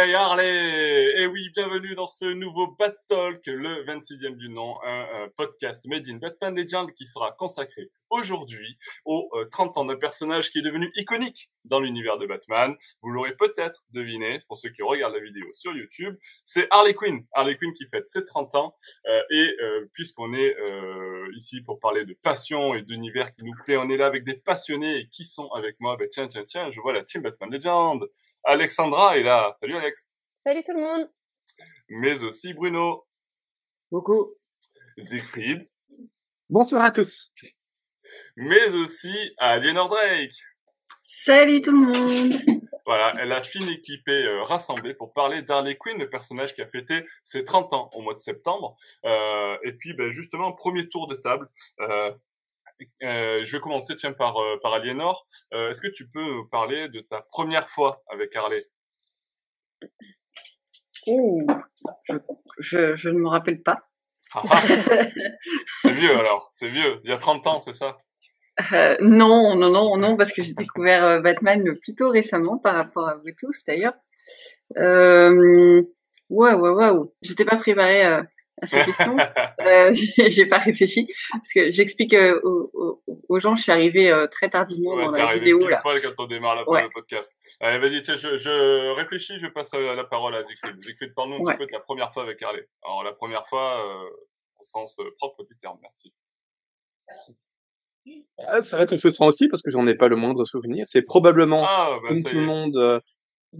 birthday, Harley Et oui, bienvenue dans ce nouveau Bat Talk, le 26e du nom, un, podcast made in Batman Legend qui sera consacré aujourd'hui aux 30 euh, ans d'un personnage qui est devenu iconique dans l'univers de Batman. Vous l'aurez peut-être deviné, pour ceux qui regardent la vidéo sur YouTube, c'est Harley Quinn. Harley Quinn qui fête ses 30 ans. Euh, et euh, puisqu'on est ici pour parler de passion et d'univers qui nous plaît, on est là avec des passionnés. Qui sont avec moi ben, Tiens, tiens, tiens, je vois la team Batman Legend. Alexandra est là. Salut Alex. Salut tout le monde. Mais aussi Bruno. Coucou. Siegfried. Bonsoir à tous mais aussi Aliénor Drake. Salut tout le monde. Voilà, la fine équipée euh, rassemblée pour parler d'Harley Quinn, le personnage qui a fêté ses 30 ans au mois de septembre. Euh, et puis, ben, justement, premier tour de table. Euh, je vais commencer tiens, par, par Aliénor. Est-ce que tu peux nous parler de ta première fois avec Harley? Je, je ne me rappelle pas. Ah, ah. c'est vieux alors, c'est vieux. Il y a 30 ans, c'est ça? Euh, Non, non, non, non, parce que j'ai découvert euh, Batman plutôt récemment par rapport à vous tous d'ailleurs. Euh, ouais, ouais, ouais. J'étais pas préparée euh, à cette question. euh, j'ai pas réfléchi parce que j'explique euh, aux, aux, gens, je suis arrivée euh, très tardivement dans la vidéo là. quand on démarre la, le podcast. Allez, vas-y, je, je, réfléchis, je passe la parole à Zikrid. Zikrid, parle-nous un petit peu de la première fois avec Harley. Alors la première fois, euh, au sens propre du terme, merci. Ah, ça va être frustrant aussi parce que j'en ai pas le moindre souvenir. C'est probablement ah, bah, comme tout le monde.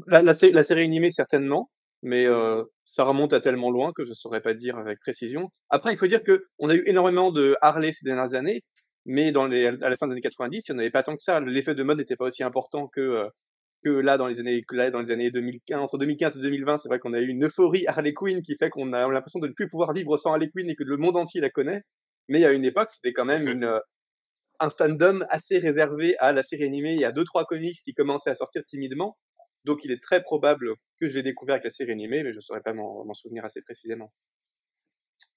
la, la, série animée certainement, mais euh, ça remonte à tellement loin que je ne saurais pas dire avec précision. Après, il faut dire que on a eu énormément de Harley ces dernières années, mais dans les, à la fin des années 90, il n'y en avait pas tant que ça. L'effet de mode n'était pas aussi important que euh, que là dans les années là, dans les années 2015 entre 2015 et 2020 c'est vrai qu'on a eu une euphorie Harley Quinn qui fait qu'on a l'impression de ne plus pouvoir vivre sans Harley Quinn et que le monde entier la connaît mais à une époque c'était quand même une un fandom assez réservé à la série animée il y a deux trois comics qui commençaient à sortir timidement donc il est très probable que je l'ai découvert avec la série animée, mais je ne saurais pas m'en souvenir assez précisément.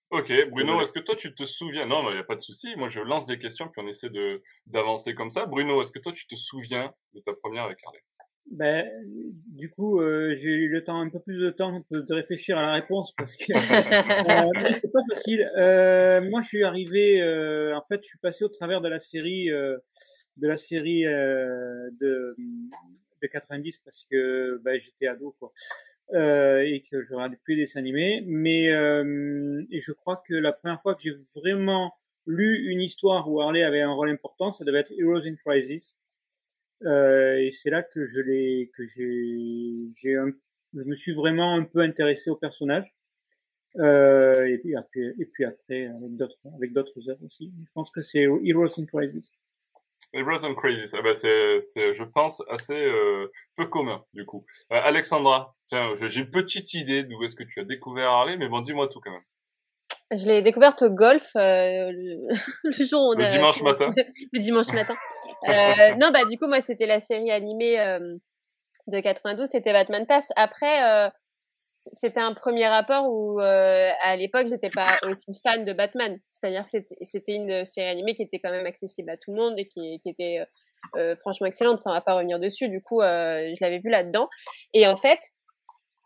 Ok, Bruno, est-ce que toi tu te souviens Non, il n'y a pas de souci. Moi, je lance des questions puis on essaie de d'avancer comme ça. Bruno, est-ce que toi tu te souviens de ta première avec Harley ben, du coup, euh, j'ai eu le temps, un peu plus de temps de réfléchir à la réponse parce que euh, c'est pas facile. Euh, moi, je suis arrivé, euh, en fait, je suis passé au travers de la série, euh, de la série de 90 parce que bah, j'étais ado euh, et que je regardais plus les dessins animés. Mais euh, je crois que la première fois que j'ai vraiment lu une histoire où Harley avait un rôle important ça devait être Heroes in Crisis. Euh, et c'est là que je l'ai que j'ai je me suis vraiment un peu intéressé au personnage. Et puis après et puis après avec d'autres avec d'autres œuvres aussi. Je pense que c'est Heroes in Crisis Heroes and Crazy, bah c'est, je pense, assez euh, peu commun, du coup. Euh, Alexandra, tiens, j'ai une petite idée d'où est-ce que tu as découvert Harley, mais bon, dis-moi tout quand même. Je l'ai découverte au golf euh, le, le, jour où on le dimanche matin. le dimanche matin. non, bah du coup, moi, c'était la série animée de 92, c'était Batman Tass. Après, c'était un premier rapport où euh, à l'époque j'étais pas aussi fan de Batman. C'est-à-dire c'était une série animée qui était quand même accessible à tout le monde et qui, était euh, euh franchement excellente ça va pas revenir dessus. Du coup euh, je l'avais vu là-dedans. Et en fait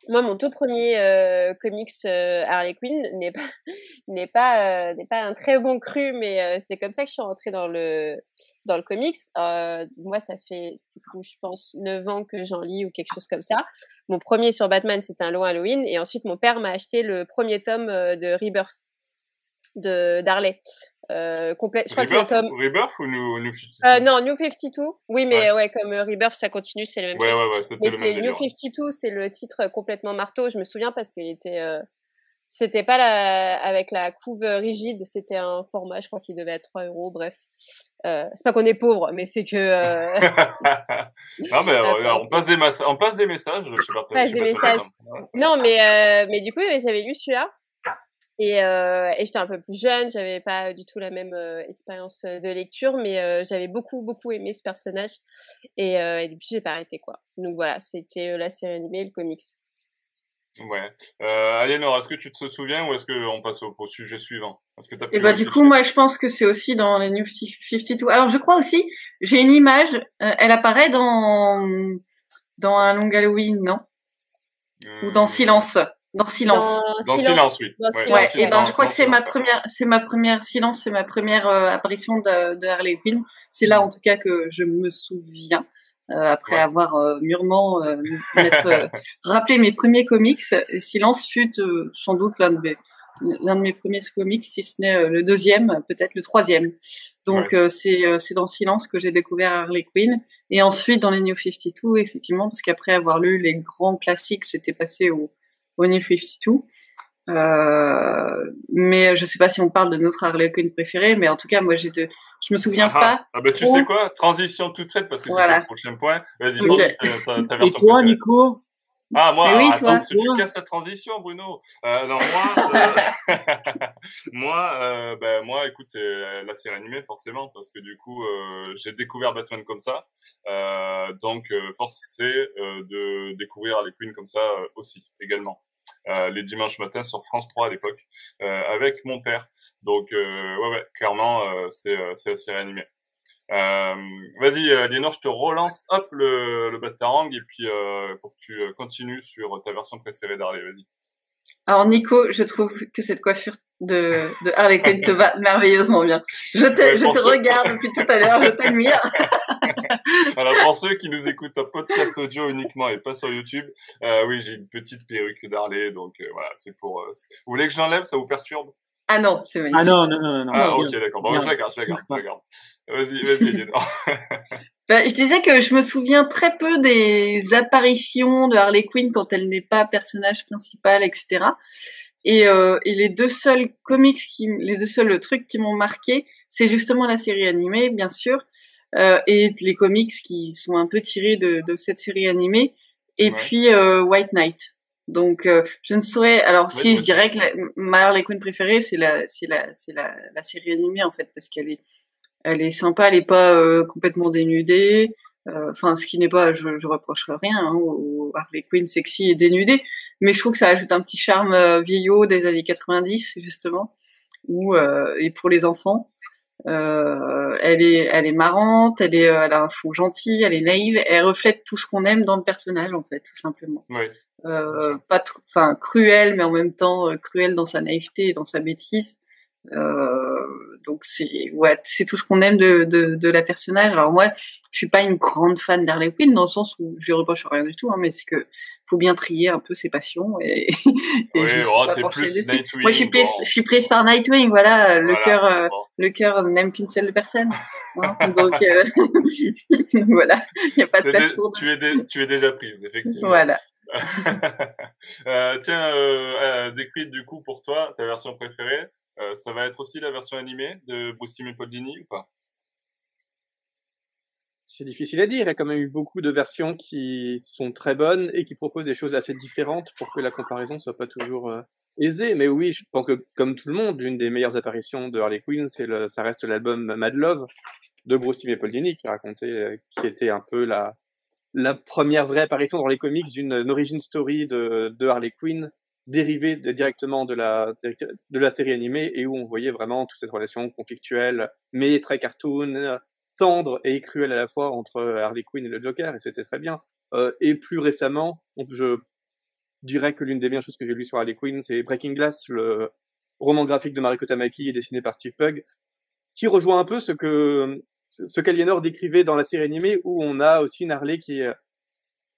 moi, mon tout premier euh, comics euh, Harley Quinn n'est pas n'est pas euh, n'est pas un très bon cru, mais c'est comme ça que je suis rentrée dans le dans le comics. moi, ça fait je pense, 9 ans que j'en lis ou quelque chose comme ça. Mon premier sur Batman, c'était un long Halloween, et ensuite mon père m'a acheté le premier tome de Rebirth de d'Harley. Euh, complet, je crois Rebirth, que le tome... Rebirth ou New, New 52 euh, Non, New 52. Oui, mais ouais, ouais comme euh, Rebirth, ça continue, c'est le même ouais, Ouais, ouais, c'était le même New 52, c'est le titre complètement marteau. Je me souviens parce qu'il était... Euh, c'était pas la, avec la couve rigide, c'était un format, je crois qu'il devait être 3 euros, bref. Euh, c'est pas qu'on est pauvre, mais c'est que. Euh... non, mais euh, on, passe des on passe des messages. Je sais pas, passe des messages. Non, mais, euh, mais du coup, j'avais lu celui-là. Et, euh, et j'étais un peu plus jeune, j'avais pas du tout la même euh, expérience de lecture, mais euh, j'avais beaucoup beaucoup aimé ce personnage et, euh, et depuis j'ai pas arrêté quoi. Donc voilà, c'était la série animée, le comics. Ouais. Euh, Aliénor, est-ce que tu te souviens ou est-ce qu'on passe au, au, sujet suivant? Est-ce que as Et bah du coup, moi je pense que c'est aussi dans les New 52. Alors je crois aussi, j'ai une image, elle apparaît dans dans un long Halloween, non? Ou dans Silence. Dans Silence. Dans, Silence, oui. ouais, et ben, je crois que c'est ma première, c'est ma première Silence, c'est ma première euh, apparition de, de, Harley Quinn. C'est là, en tout cas, que je me souviens. Euh, après avoir euh, mûrement rappelé mes premiers comics, Silence fut sans doute l'un de mes l'un de mes premiers comics, si ce n'est le deuxième, peut-être le troisième. Donc c'est c'est dans Silence que j'ai découvert Harley Quinn. Et ensuite dans les New 52, effectivement, parce qu'après avoir lu les grands classiques, j'étais passé au au New 52. Euh, mais je sais pas si on parle de notre Harley Quinn préférée, mais en tout cas, moi, j'ai de, je me souviens ah, pas. Ah bah tu sais quoi, transition toute faite parce que c'est le prochain point. Vas-y, okay. ta, ta version. Et toi, Nico? Ah moi, oui, attends, tu, tu casses la transition, Bruno. Euh, non moi, euh, moi, euh, ben moi, écoute, c'est la série animée forcément parce que du coup, j'ai découvert Batman comme ça, donc forcé de découvrir les Queens comme ça aussi également. Les dimanches matins sur France 3 à l'époque avec mon père. Donc ouais, ouais, clairement, c'est c'est série animée. Euh, Vas-y, euh, Lénore, je te relance hop le, le Batarang et puis euh, pour que tu euh, continues sur ta version préférée d'Harley. Vas-y. Alors Nico, je trouve que cette coiffure de, de Harley Quinn te va merveilleusement bien. Je te, je te regarde depuis tout à l'heure, je t'admire. Alors pour ceux qui nous écoutent en podcast audio uniquement et pas sur YouTube, euh, oui j'ai une petite perruque d'Harley, donc euh, voilà c'est pour. vous voulez que j'enlève Ça vous perturbe? Ah non, c'est magnifique. Ah non, non, non, non. Ah ok, d'accord. Bon, je la garde, je la garde, je la garde. Vas-y, vas-y, bah, je disais que je me souviens très peu des apparitions de Harley Quinn quand elle n'est pas personnage principal, etc. Et, euh, et les deux seuls comics qui, les deux seuls trucs qui m'ont marqué, c'est justement la série animée, bien sûr, euh, et les comics qui sont un peu tirés de, de cette série animée, et puis euh, White Knight. Donc, euh, je ne saurais. Alors, si je dirais que la, ma Harley Quinn préférée, c'est la, c'est la, c'est la, la, série animée en fait, parce qu'elle est, elle est sympa, elle est pas euh, complètement dénudée. Euh, enfin, ce qui n'est pas, je, je reprocherai rien hein, au Harley Quinn sexy et dénudée, mais je trouve que ça ajoute un petit charme vieillot des années 90 justement, ou et pour les enfants. Elle est, elle est marrante, elle est, elle a un fond gentil, elle est naïve, elle reflète tout ce qu'on aime dans le personnage en fait, tout simplement. Oui euh, pas enfin cruel mais en même temps euh, cruel dans sa naïveté et dans sa bêtise euh, donc c'est ouais c'est tout ce qu'on aime de, de, de la personnage. Alors moi je suis pas une grande fan d'Harley Quinn dans le sens où je lui reproche rien du tout hein, mais c'est que faut bien trier un peu ses passions et, et oui, je oh, pas plus Nightwing, moi je suis prise je suis prise par Nightwing voilà le cœur euh, le cœur n'aime qu'une seule personne hein, donc euh, voilà il y a pas de place pour tu es tu es déjà prise effectivement. Voilà. Euh, tiens, euh, euh du coup, pour toi, ta version préférée, euh, ça va être aussi la version animée de Bruce Timm et Paul Dini ou pas? C'est difficile à dire. Il y a quand même eu beaucoup de versions qui sont très bonnes et qui proposent des choses assez différentes pour que la comparaison soit pas toujours euh, aisée. Mais oui, je pense que comme tout le monde, l'une des meilleures apparitions de Harley Quinn, c'est ça reste l'album Mad Love de Bruce Timm et Paul Dini qui racontait, qui était un peu la première vraie apparition dans les comics d'une origin story de Harley Quinn dérivée directement de la, de la série animée et où on voyait vraiment toute cette relation conflictuelle, mais très cartoon, tendre et cruelle à la fois entre Harley Quinn et le Joker, et c'était très bien. Euh, et plus récemment, je dirais que l'une des meilleures choses que j'ai lues sur Harley Quinn, c'est Breaking Glass, le roman graphique de Mariko Tamaki et dessiné par Steve Pugh, qui rejoint un peu ce que ce qu'Aliénor décrivait dans la série animée, où on a aussi une Harley qui est,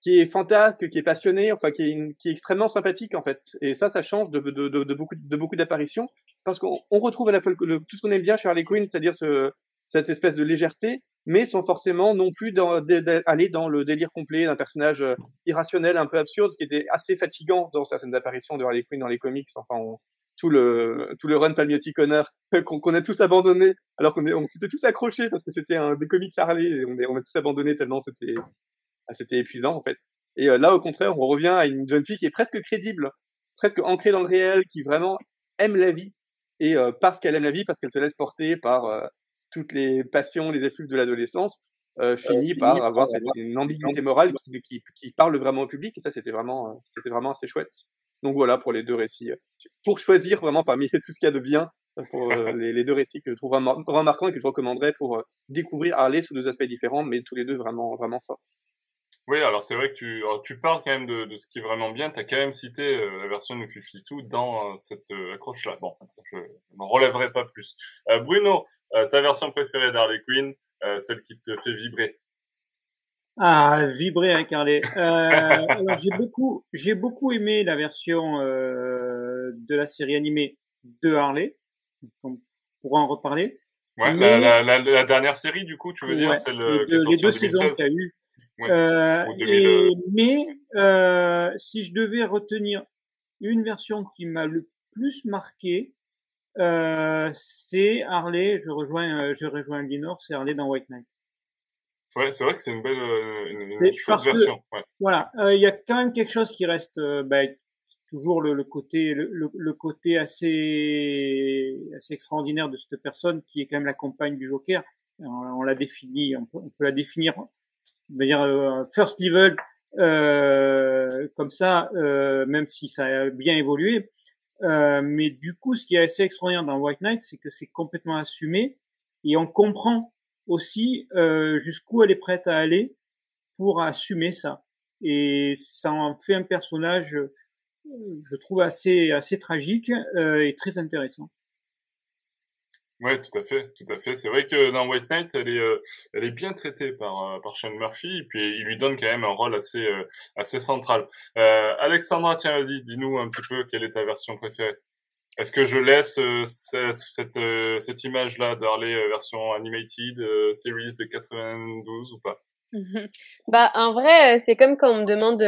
qui est fantasque, qui est passionnée, enfin qui est, qui est extrêmement sympathique en fait. Et ça, ça change de, de, de, de beaucoup, de beaucoup d'apparitions, parce qu'on retrouve à la fois tout ce qu'on aime bien chez Harley Quinn, c'est-à-dire ce, cette espèce de légèreté, mais sans forcément non plus dans, aller dans le délire complet d'un personnage euh, irrationnel, un peu absurde, ce qui était assez fatigant dans certaines apparitions de Harley Quinn dans les comics. Enfin, tout le tout le run Palmiotti Connor qu'on a tous abandonné alors qu'on on s'était tous accrochés parce que c'était un des comics Harley et on, on a tous abandonné tellement c'était c'était épuisant en fait et euh, là au contraire on revient à une jeune fille qui est presque crédible presque ancrée dans le réel qui vraiment aime la vie et euh, parce qu'elle aime la vie parce qu'elle se laisse porter par euh, toutes les passions les effluves de l'adolescence finit par avoir cette, une ambiguïté morale qui, qui, qui, parle vraiment au public et ça c'était vraiment c'était vraiment assez chouette donc voilà pour les deux récits. Pour choisir vraiment parmi tout ce qu'il y a de bien pour les, deux récits que je trouve remarquants et que je recommanderais pour découvrir Harley sous deux aspects différents, mais tous les deux vraiment vraiment forts. Oui, alors c'est vrai que tu, tu parles quand même de, de ce qui est vraiment bien. Tu as quand même cité la version de Fifitou dans cette accroche-là. Bon, je n'en relèverai pas plus. Bruno, ta version préférée d'Harley Quinn, celle qui te fait vibrer ah, vibrer avec Harley. Euh, j'ai beaucoup, j'ai beaucoup aimé la version euh, de la série animée de Harley. On pourra en reparler. Ouais, la, la, la, dernière série, du coup, tu veux dire, c'est le les deux saisons qu'il y a eu. Ouais, euh, mais euh, si je devais retenir une version qui m'a le plus marqué, euh, c'est Harley. Je rejoins, je rejoins Linor, c'est Harley dans White Knight. Ouais, c'est vrai que c'est une belle, euh, une, une chouette version. ouais. Voilà, euh, il y a quand même quelque chose qui reste, euh, bah, toujours le, le côté, le, le, côté assez, assez extraordinaire de cette personne qui est quand même la compagne du Joker. On, l'a défini, on peut, on peut, la définir, on dire euh, first level, euh, comme ça, même si ça a bien évolué. mais du coup, ce qui est assez extraordinaire dans White Knight, c'est que c'est complètement assumé et on comprend aussi euh, jusqu'où elle est prête à aller pour assumer ça. Et ça en fait un personnage, euh, je trouve assez assez tragique euh, et très intéressant. Ouais, tout à fait, tout à fait. C'est vrai que dans White Knight, elle est, euh, elle est bien traitée par euh, par Sean Murphy, et puis il lui donne quand même un rôle assez assez central. Alexandra, tiens, vas-y, dis-nous un petit peu quelle est ta version préférée. Est-ce que je laisse euh, cette, euh, cette image-là d'Harley euh, version animated series de 92 ou pas? Bah, en vrai, c'est comme quand on me demande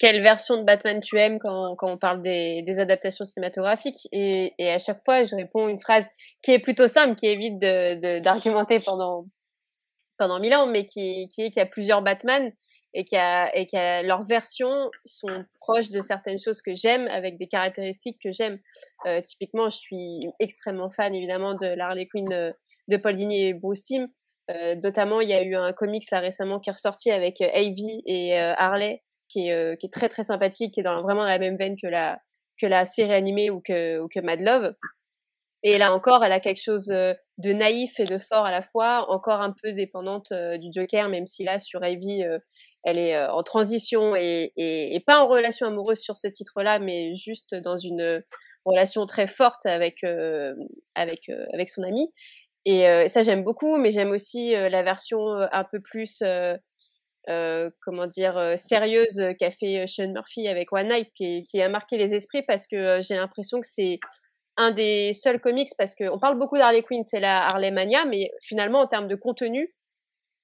quelle version de Batman tu aimes quand, quand on parle des, des adaptations cinématographiques. Et, et, à chaque fois, je réponds une phrase qui est plutôt simple, qui évite d'argumenter de, pendant, pendant mille ans, mais qui, qui est qu'il y a plusieurs Batman et qui a, et qui a leurs versions sont proches de certaines choses que j'aime avec des caractéristiques que j'aime. Euh, typiquement, je suis extrêmement fan évidemment de l'Harley Quinn euh, de Paul Dini et Bruce Timm. Euh, notamment, il y a eu un comics là récemment qui est ressorti avec euh, Ivy et euh, Harley, qui est, qui est très très sympathique, qui est vraiment dans la même veine que la série animée ou que Mad Love. Et là encore, elle a quelque chose de naïf et de fort à la fois, encore un peu dépendante du Joker, même si là sur Ivy, elle est euh, en transition et, pas en relation amoureuse sur ce titre-là, mais juste dans une relation très forte avec euh, avec euh, avec son ami. Et ça j'aime beaucoup, mais j'aime aussi la version un peu plus comment dire sérieuse qu'a fait Sean Murphy avec One Night, qui, a marqué les esprits parce que j'ai l'impression que c'est un des seuls comics parce qu'on parle beaucoup d'Harley Quinn, c'est la Harley Mania, mais finalement en termes de contenu,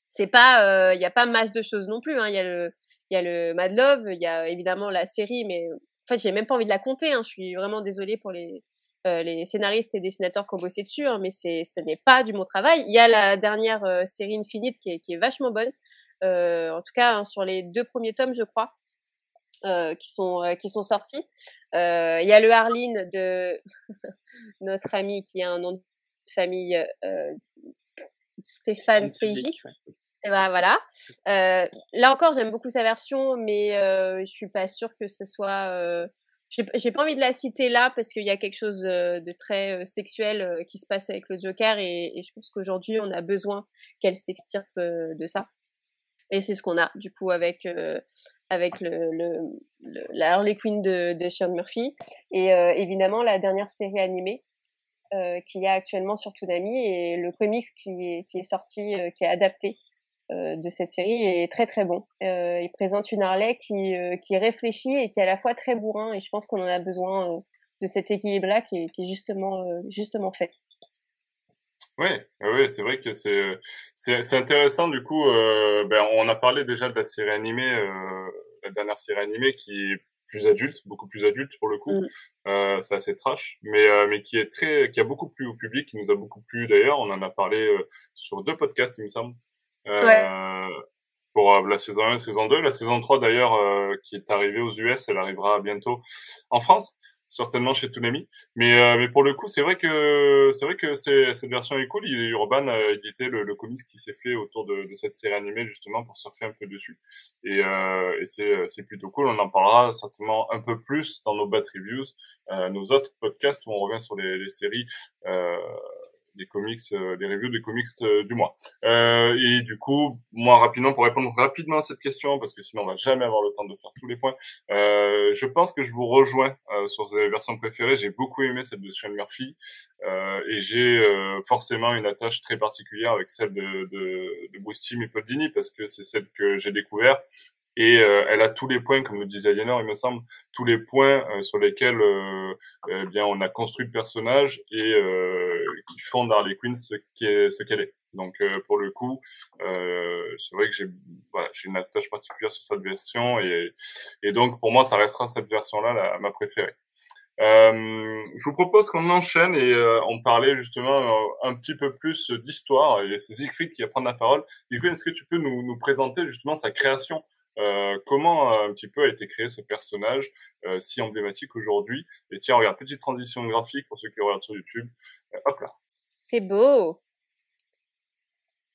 c'est pas, il euh, n'y a pas masse de choses non plus. Hein. Il y a le, y a le Mad Love, il y a évidemment la série, mais en fait, j'ai même pas envie de la compter. Hein. Je suis vraiment désolée pour les, euh, les scénaristes et dessinateurs qui ont bossé dessus, hein, mais ce n'est pas du mon travail. Il y a la dernière euh, série Infinite qui est, qui est vachement bonne, euh, en tout cas hein, sur les deux premiers tomes, je crois, euh, qui sont qui sont sortis. Il y a le Harleen de notre ami qui a un nom de famille Stéphane Seiji. Ben, voilà. Euh, là encore, j'aime beaucoup sa version, mais euh, je suis pas sûre que ce soit. Euh, j'ai pas envie de la citer là parce qu'il y a quelque chose euh, de très euh, sexuel euh, qui se passe avec le Joker et, et je pense qu'aujourd'hui on a besoin qu'elle s'extirpe de ça. Et c'est ce qu'on a du coup avec avec le, le, le, la Harley Quinn de, Sean Murphy et évidemment la dernière série animée euh, qu'il y a actuellement sur Toonami et le comics qui est, qui est sorti, euh, qui est adapté euh, de cette série est très très bon. Euh, il présente une Harley qui, qui réfléchit et qui est à la fois très bourrin et je pense qu'on en a besoin de cet équilibre-là qui est, qui est justement, justement fait. Oui, oui, c'est vrai que c'est c'est intéressant du coup. Euh, ben, on a parlé déjà de la série animée, euh, la dernière série animée qui est plus adulte, beaucoup plus adulte pour le coup. Mm. Euh, c'est assez trash, mais euh, mais qui est très, qui a beaucoup plu au public, qui nous a beaucoup plu d'ailleurs. On en a parlé euh, sur deux podcasts, il me semble. Euh, Pour la saison 1 saison 2. La saison 3 d'ailleurs, qui est arrivée aux US, elle arrivera bientôt en France certainement chez Toonami. Mais euh, mais pour le coup, c'est vrai que c'est vrai que cette version est cool. Urban a édité le, le comics qui s'est fait autour de, de, cette série animée justement pour surfer un peu dessus. Et, euh, et c'est plutôt cool. On en parlera certainement un peu plus dans nos bat reviews, euh, nos autres podcasts où on revient sur les, les séries. Euh, des comics, euh, des reviews des comics euh, du mois. Euh, et du coup, moi rapidement pour répondre rapidement à cette question, parce que sinon on va jamais avoir le temps de faire tous les points. Euh, je pense que je vous rejoins sur ces versions préférées. J'ai beaucoup aimé celle de Sean Murphy et j'ai forcément une attache très particulière avec celle de, de, de Bruce Timm et Paul Dini parce que c'est celle que j'ai découvert et euh, elle a tous les points, comme le disait Aliénor, il me semble, tous les points euh, sur lesquels euh, eh bien on a construit le personnage et qui font Harley Quinn ce qu'elle est. Donc pour le coup, c'est vrai que j'ai voilà, une attache particulière sur cette version et, et donc pour moi ça restera cette version-là ma préférée. Euh, je vous propose qu'on enchaîne et on parlait justement un petit peu plus d'histoire. Et c'est Siegfried qui va prendre la parole. Siegfried, est-ce que tu peux nous, nous présenter justement sa création euh, comment euh, un petit peu a été créé ce personnage euh, si emblématique aujourd'hui? Et tiens, regarde, petite transition graphique pour ceux qui regardent sur YouTube. hop là. C'est beau.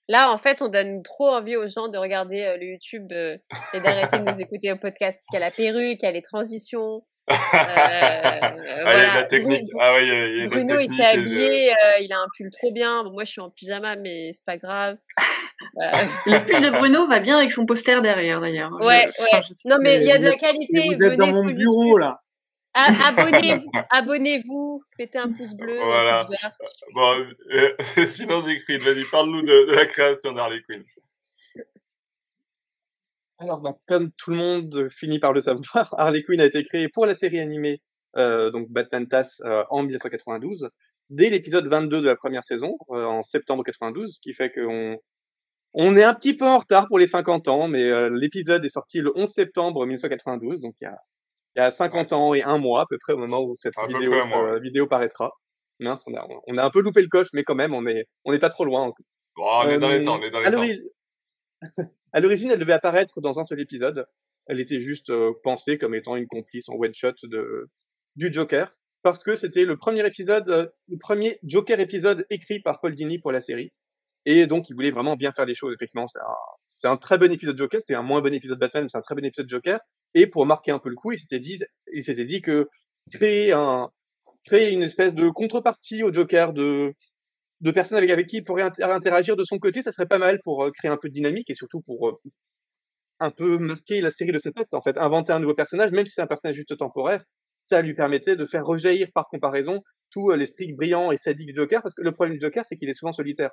Là, en fait, on donne trop envie aux gens de regarder le YouTube et d'arrêter de nous écouter au podcast parce qu'il y a la perruque, il y a les transitions. Euh, ah, voilà. la technique. Bruno, ah, ouais, Bruno il s'est habillé, il a un pull trop bien. moi, je suis en pyjama, mais c'est pas grave. Le pull de Bruno va bien avec son poster derrière d'ailleurs. Ouais, ouais. non mais il y a de la qualité. Vous êtes dans mon bureau là. Ah, abonnez-vous, abonnez-vous, mettez un pouce bleu. Voilà. bon, euh, sinon Siegfried, vas-y, parle-nous de, la création d'Harley Quinn. Alors, bah, comme tout le monde finit par le savoir, Harley Quinn a été créée pour la série animée euh, donc Batman TAS euh, en 1992, dès l'épisode 22 de la première saison, en septembre 92, ce qui fait qu'on on est un petit peu en retard pour les 50 ans, mais euh, l'épisode est sorti le 11 septembre 1992, donc il y a, il y a 50 ans et un mois à peu près au moment où cette vidéo, euh, vidéo paraîtra. Mince, on a, on a un peu loupé le coche, mais quand même, on est, on n'est pas trop loin. Bon, on est dans les temps, on est dans les temps. à l'origine, elle devait apparaître dans un seul épisode. Elle était juste euh, pensée comme étant une complice en one shot de du Joker, parce que c'était le premier épisode, le premier Joker épisode écrit par Paul Dini pour la série. Et donc, il voulait vraiment bien faire les choses. Effectivement, c'est un, un, très bon épisode Joker. C'est un moins bon épisode Batman, mais c'est un très bon épisode Joker. Et pour marquer un peu le coup, il s'était dit, il s'était dit que créer un, créer une espèce de contrepartie au Joker de, de personnes avec, avec qui il pourrait interagir de son côté, ça serait pas mal pour euh, créer un peu de dynamique et surtout pour euh, un peu marquer la série de cette tête. En fait, inventer un nouveau personnage, même si c'est un personnage juste temporaire, ça lui permettait de faire rejaillir par comparaison tout euh, l'esprit brillant et sadique Joker, parce que le problème du Joker, c'est qu'il est souvent solitaire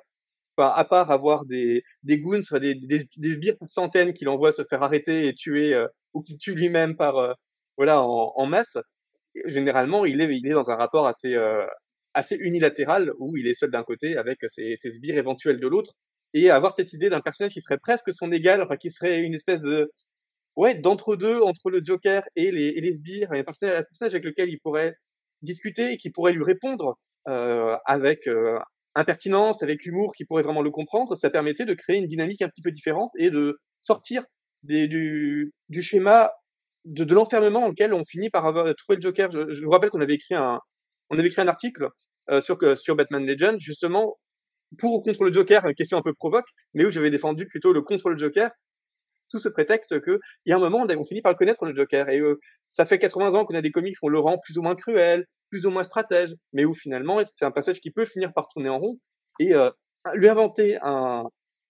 à part avoir des, des goons, enfin des, des, des sbires centaines qu'il envoie se faire arrêter et tuer, euh, ou qu'il tue lui-même par, euh, voilà, en, en, masse, généralement, il est, il est dans un rapport assez, euh, assez unilatéral où il est seul d'un côté avec ses, ses sbires éventuels de l'autre. Et avoir cette idée d'un personnage qui serait presque son égal, enfin, qui serait une espèce de, ouais, d'entre-deux, entre le Joker et les, et les sbires, un personnage, un personnage avec lequel il pourrait discuter et qui pourrait lui répondre euh, avec impertinence, avec humour, qui pourrait vraiment le comprendre, ça permettait de créer une dynamique un petit peu différente et de sortir des, du, du schéma de, de l'enfermement dans lequel on finit par avoir trouvé le Joker. Je, je vous rappelle qu'on avait écrit un, on avait écrit un article euh, sur, sur Batman Legend, justement, pour ou contre le Joker, une question un peu provoque, mais où j'avais défendu plutôt le contre le Joker, tout ce prétexte que il y a un moment on finit par le connaître le Joker et euh, ça fait 80 ans qu'on a des comics qui le rend plus ou moins cruel, plus ou moins stratège, mais où finalement c'est un passage qui peut finir par tourner en rond et euh, lui inventer un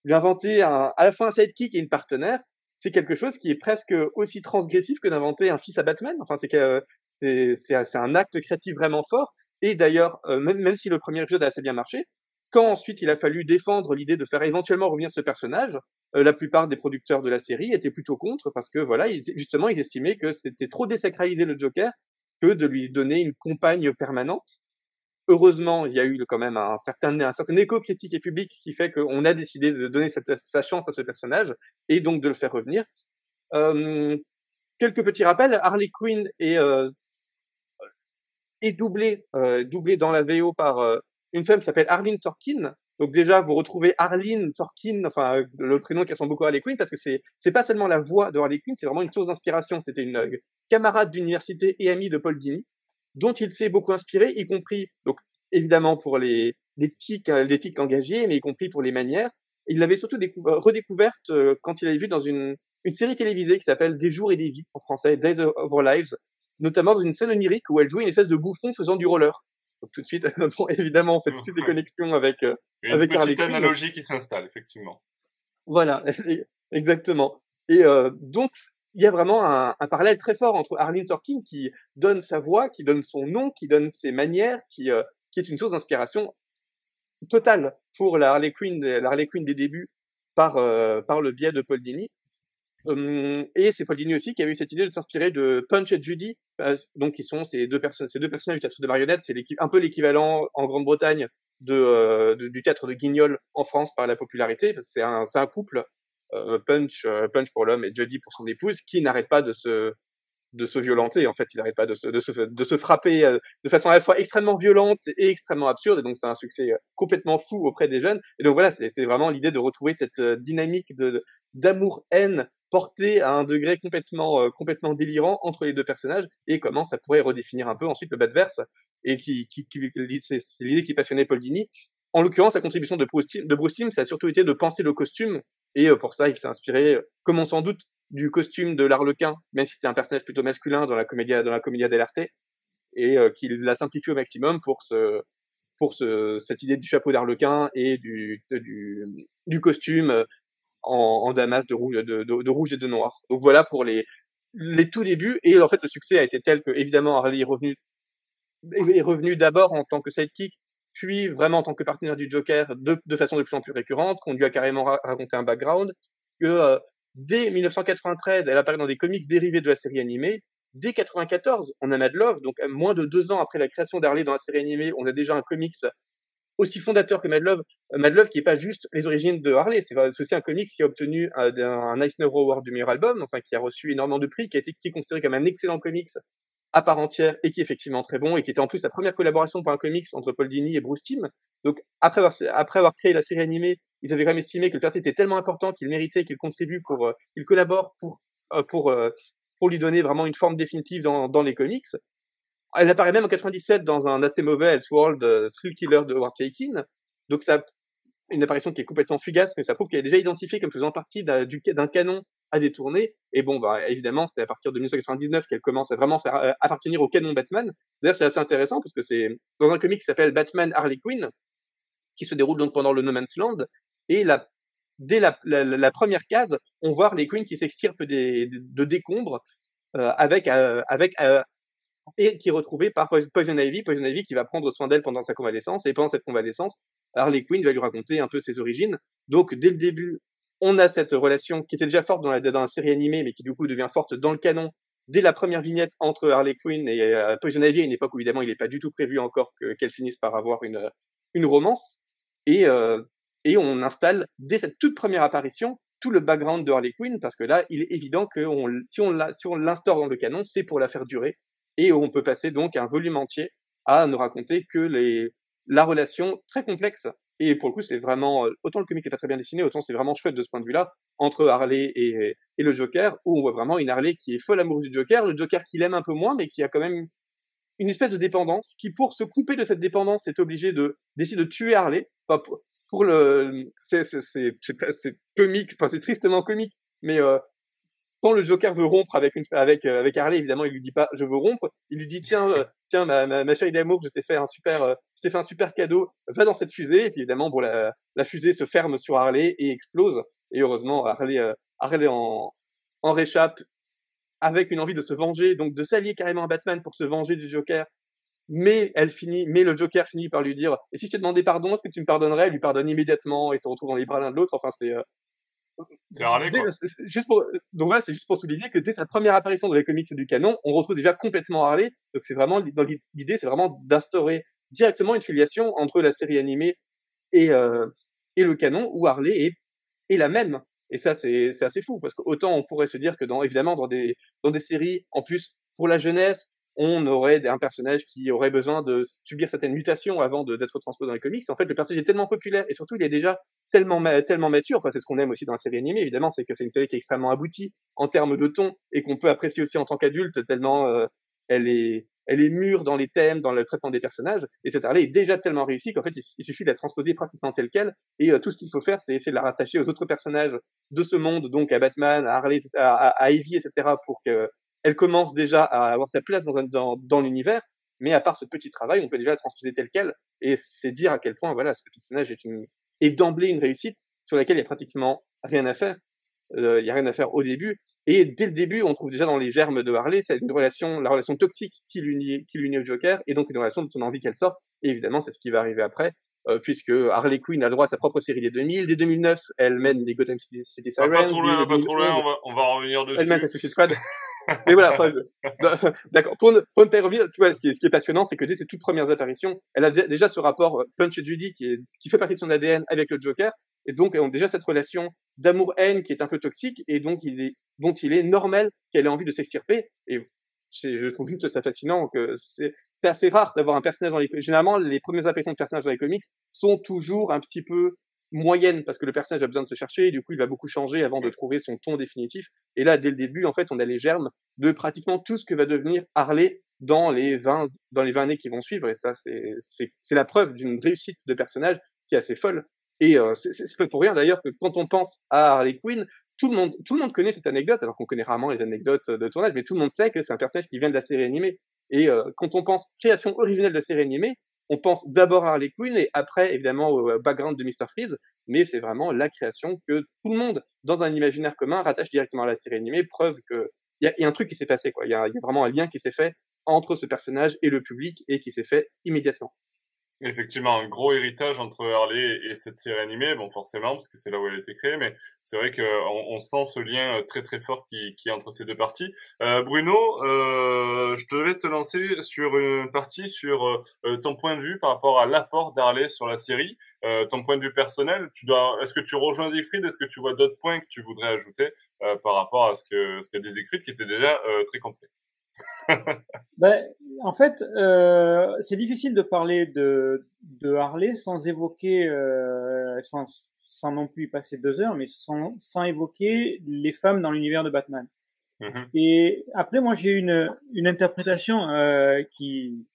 lui inventer un, à la fois un sidekick et une partenaire, c'est quelque chose qui est presque aussi transgressif que d'inventer un fils à Batman. Enfin, c'est que c'est un acte créatif vraiment fort. Et d'ailleurs, euh, même, même si le premier épisode a assez bien marché, quand ensuite il a fallu défendre l'idée de faire éventuellement revenir ce personnage, euh, la plupart des producteurs de la série étaient plutôt contre parce que voilà, justement, ils estimaient que c'était trop désacralisé le Joker que de lui donner une compagne permanente. Heureusement, il y a eu quand même un certain, un certain écho critique et public qui fait qu'on a décidé de donner sa chance à ce personnage et donc de le faire revenir. Euh, quelques petits rappels. Harley Quinn est, euh, est doublée, euh, doublée dans la VO par euh, une femme qui s'appelle Arlene Sorkin. Donc déjà, vous retrouvez Arlene Sorkin, enfin le prénom qui ressemble beaucoup à Harley Quinn, parce que c'est c'est pas seulement la voix de Harley Quinn, c'est vraiment une source d'inspiration. C'était une euh, camarade d'université et amie de Paul Dini, dont il s'est beaucoup inspiré, y compris donc évidemment pour les tics, euh, les tics engagés, mais y compris pour les manières. Il l'avait surtout redécouverte euh, quand il avait vu dans une une série télévisée qui s'appelle Des jours et des vies en français, Days of Our Lives, notamment dans une scène onirique où elle jouait une espèce de bouffon faisant du roller. Donc tout de suite, bon, évidemment, on fait tout de suite des connexions avec euh, Une avec petite analogie qui s'installe, effectivement. Voilà, exactement. Et euh, donc, il y a vraiment un, un, parallèle très fort entre Arlene Sorkin qui donne sa voix, qui donne son nom, qui donne ses manières, qui, euh, qui est une source d'inspiration totale pour la Harley Quinn, la Harley Quinn des débuts par, euh, par le biais de Paul Dini. Et c'est Paul Dini aussi qui a eu cette idée de s'inspirer de Punch et Judy, euh, donc qui sont ces deux ces deux personnages du théâtre de marionnettes, c'est un peu l'équivalent en Grande-Bretagne de, de, du théâtre de Guignol en France par la popularité. C'est un, un couple euh, Punch, euh, Punch pour l'homme et Jody pour son épouse, qui n'arrêtent pas de se de se violenter. En fait, ils n'arrêtent pas de se, de se, de se frapper euh, de façon à la fois extrêmement violente et extrêmement absurde. Et donc, c'est un succès complètement fou auprès des jeunes. Et donc voilà, c'est vraiment l'idée de retrouver cette dynamique d'amour-haine portée à un degré complètement complètement délirant entre les deux personnages et comment ça pourrait redéfinir un peu ensuite le bas-verse et qui, qui, qui c'est l'idée qui passionnait Paul Dini. En l'occurrence, la contribution de Bruce, de Bruce Timm, ça a surtout été de penser le costume et pour ça, il s'est inspiré, comme on s'en doute, du costume de l'Arlequin, même si c'était un personnage plutôt masculin dans la comédia, dans la comédia dell'arte, et qu'il l'a simplifié au maximum pour ce, pour ce, cette idée du chapeau d'Arlequin et du, du, du costume en, en, damas de rouge, de, de, de, rouge et de noir. Donc voilà pour les, les tout débuts. Et en fait, le succès a été tel que, évidemment, Harley est revenu, est revenu d'abord en tant que sidekick, puis vraiment en tant que partenaire du Joker de, de façon de plus en plus récurrente, qu'on lui a carrément raconté un background, que euh, dès 1993, elle apparaît dans des comics dérivés de la série animée. Dès 94, on a Mad Love, donc moins de deux ans après la création d'Harley dans la série animée, on a déjà un comics aussi fondateur que Mad Love, euh, Mad Love qui est pas juste les origines de Harley, c'est aussi un comics qui a obtenu un, un Eisner Award du meilleur album, enfin qui a reçu énormément de prix, qui a été qui est considéré comme un excellent comics à part entière et qui est effectivement très bon et qui était en plus la première collaboration pour un comics entre Paul Dini et Bruce Timm. Donc après avoir, après avoir créé la série animée, ils avaient quand même estimé que le personnage était tellement important qu'il méritait qu'il contribue pour euh, qu'il collabore pour euh, pour pour lui donner vraiment une forme définitive dans, dans les comics. Elle apparaît même en 97 dans un assez mauvais Elseworld euh, Thrill Killer de Howard Chaykin. Donc ça une apparition qui est complètement fugace, mais ça prouve qu'elle est déjà identifiée comme faisant partie d'un canon à détourner. Et bon, bah, évidemment, c'est à partir de 1999 qu'elle commence à vraiment faire euh, appartenir au canon Batman. D'ailleurs, c'est assez intéressant parce que c'est dans un comic qui s'appelle Batman Harley Quinn, qui se déroule donc pendant le No Man's Land. Et la, dès la, première case, on voit Harley Quinn qui s'extirpe de décombres euh, avec, euh, avec euh, et qui est retrouvée par Poison Ivy, Poison Ivy qui va prendre soin d'elle pendant sa convalescence. Et pendant cette convalescence, Harley Quinn va lui raconter un peu ses origines. Donc, dès le début, on a cette relation qui était déjà forte dans la, série animée, mais qui du coup devient forte dans le canon dès la première vignette entre Harley Quinn et euh, Poison Ivy, à une époque où évidemment il n'est pas du tout prévu encore qu'elles finissent par avoir une, une romance. Et, euh, et on installe dès cette toute première apparition tout le background de Harley Quinn, parce que là, il est évident que si on l'instaure dans le canon, c'est pour la faire durer, et on peut passer donc un volume entier à ne raconter que les, la relation très complexe et pour le coup, c'est vraiment euh, autant le comic n'est pas très bien dessiné, autant c'est vraiment chouette de ce point de vue-là entre Harley et, et, le Joker, où on voit vraiment une Harley qui est folle amoureuse du Joker, le Joker qui l'aime un peu moins, mais qui a quand même une espèce de dépendance, qui pour se couper de cette dépendance est obligé de d'essayer de tuer Harley. Enfin, pour, le, c'est c'est c'est comique, enfin c'est tristement comique, mais euh, quand le Joker veut rompre avec une, avec euh, avec Harley, évidemment, il lui dit pas je veux rompre, il lui dit tiens euh, tiens ma, ma, ma chérie d'amour, je t'ai fait un super euh, je t'ai fait un super cadeau, va dans cette fusée. Et puis évidemment bon la, la fusée se ferme sur Harley et explose. Et heureusement Harley Harley en en réchappe avec une envie de se venger, donc de s'allier carrément à Batman pour se venger du Joker. Mais elle finit, mais le Joker finit par lui dire et si je te demandais pardon, est-ce que tu me pardonnerais? Elle lui pardonne immédiatement et se retrouve dans les bras l'un de l'autre. Enfin c'est c'est Harley, quoi. Juste pour, donc voilà, c'est juste pour souligner que dès sa première apparition dans les comics du canon, on retrouve déjà complètement Harley. Donc c'est vraiment, dans l'idée, c'est vraiment d'instaurer directement une filiation entre la série animée et, euh, et le canon, où Harley est, est la même. Et ça, c'est, c'est assez fou, parce que autant on pourrait se dire que dans, évidemment, dans des, dans des séries, en plus, pour la jeunesse, on aurait un personnage qui aurait besoin de subir certaines mutations avant d'être transposé dans les comics. En fait, le personnage est tellement populaire et surtout, il est déjà tellement, tellement mature. Enfin, c'est ce qu'on aime aussi dans la série animée, évidemment, c'est que c'est une série qui est extrêmement aboutie en termes de ton et qu'on peut apprécier aussi en tant qu'adulte tellement euh, elle est, elle est mûre dans les thèmes, dans le traitement des personnages. Et cette Harley est déjà tellement réussie qu'en fait, il, suffit d'être transposée pratiquement telle quelle. Et euh, tout ce qu'il faut faire, c'est essayer de la rattacher aux autres personnages de ce monde, donc à Batman, à Harley, à, à Ivy, etc., pour que elle commence déjà à avoir sa place dans, dans, dans l'univers. mais à part ce petit travail, on peut déjà la transposer telle quelle, et c'est dire à quel point, voilà, ce personnage est une, est d'emblée une réussite sur laquelle il y a pratiquement rien à faire. Euh, il y a rien à faire au début. Et dès le début, on trouve déjà dans les germes de Harley, c'est une relation, la relation toxique qui l'unit, qui l'unit au Joker, et donc une relation dont on a envie qu'elle sorte. Et évidemment, c'est ce qui va arriver après, euh, puisque Harley Quinn a le droit à sa propre série des 2000. Dès 2009, elle mène les Gotham City, City Sirens. Pas trop loin, pas trop loin, on va, on va revenir dessus. Elle mène sa Suicide Squad. Mais voilà, d'accord. Pour, ne, pour ne revenir, tu vois, ce qui est, passionnant, c'est que dès ses toutes premières apparitions, elle a déjà ce rapport Punch et Judy qui, est, qui fait partie de son ADN avec le Joker, et donc ont déjà cette relation d'amour-haine qui est un peu toxique, et donc il est, dont il est normal qu'elle ait envie de s'extirper. Et je trouve juste ça fascinant que c'est assez rare d'avoir un personnage dans les généralement les premières apparitions de personnages dans les comics sont toujours un petit peu moyennes parce que le personnage a besoin de se chercher et du coup il va beaucoup changer avant de trouver son ton définitif. Et là dès le début en fait on a les germes de pratiquement tout ce que va devenir Harley dans les 20 dans les 20 années qui vont suivre. Et ça c'est c'est la preuve d'une réussite de personnage qui est assez folle. Et euh, c'est pas pour rien d'ailleurs que quand on pense à Harley Quinn, tout le monde, tout le monde connaît cette anecdote, alors qu'on connaît rarement les anecdotes de tournage, mais tout le monde sait que c'est un personnage qui vient de la série animée. Et euh, quand on pense création originelle de la série animée, on pense d'abord à Harley Quinn et après évidemment au euh, background de Mr. Freeze, mais c'est vraiment la création que tout le monde, dans un imaginaire commun, rattache directement à la série animée, preuve que il y y a, un truc qui s'est passé, quoi. Il y a vraiment un lien qui s'est fait entre ce personnage et le public et qui s'est fait immédiatement. Effectivement, un gros héritage entre Harley et cette série animée, bon forcément parce que c'est là où elle a été créée, mais c'est vrai qu'on on sent ce lien euh, très très fort qui, est entre ces deux parties. Euh, Bruno, euh, je devais te lancer sur une partie sur euh, ton point de vue par rapport à l'apport d'Harley sur la série, euh, ton point de vue personnel. Tu dois, est-ce que tu rejoins Siegfried Est-ce que tu vois d'autres points que tu voudrais ajouter par rapport à ce que ce que dit Siegfried qui était déjà très complet? Ben, en fait, euh, c'est difficile de parler de, de Harley sans évoquer, euh, sans, sans non plus y passer deux heures, mais sans, sans évoquer les femmes dans l'univers de Batman. Mm-hmm. Et après, moi, j'ai une, une interprétation euh, qui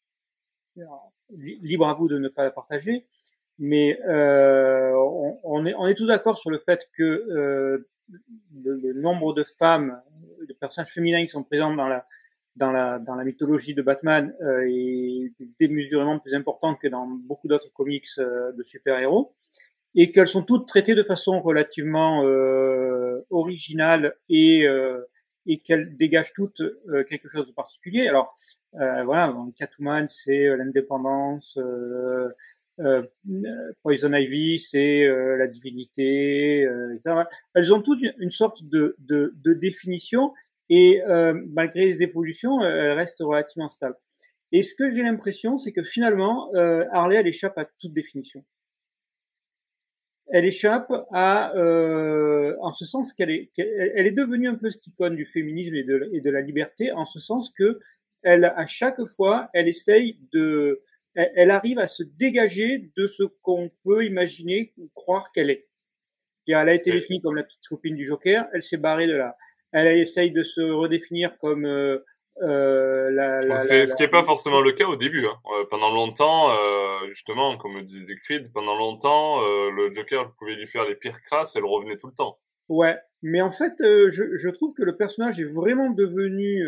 libre à vous de ne pas la partager, mais euh, on, on, est, on est tous d'accord sur le fait que le, le, nombre de femmes, de personnages féminins qui sont présents dans la dans la, dans la mythologie de Batman euh, est démesurément plus importante que dans beaucoup d'autres comics euh, de super-héros, et qu'elles sont toutes traitées de façon relativement euh, originale et, euh, et qu'elles dégagent toutes euh, quelque chose de particulier. Alors voilà, Catwoman c'est l'indépendance, Poison Ivy c'est la divinité, elles ont toutes une sorte de, de, de définition et euh, malgré les évolutions, euh, elle reste relativement stable. Et ce que j'ai l'impression, c'est que finalement, euh, Harley, elle échappe à toute définition. Elle échappe à, euh, en ce sens qu'elle est, elle est devenue un peu cette icône du féminisme et de, et de la liberté, en ce sens que elle, à chaque fois, elle essaye de, elle, elle arrive à se dégager de ce qu'on peut imaginer ou croire qu'elle est. Et elle a été définie comme la petite copine du Joker, elle s'est barrée de là elle essaye de se redéfinir comme euh, euh, la, la, c'est ce qui n'est pas forcément le cas au début. Hein. Euh, pendant longtemps, euh, justement, comme disait Creed, pendant longtemps, euh, le Joker pouvait lui faire les pires crasses, elle revenait tout le temps. Ouais, mais en fait, euh, je, je, trouve que le personnage est vraiment devenu.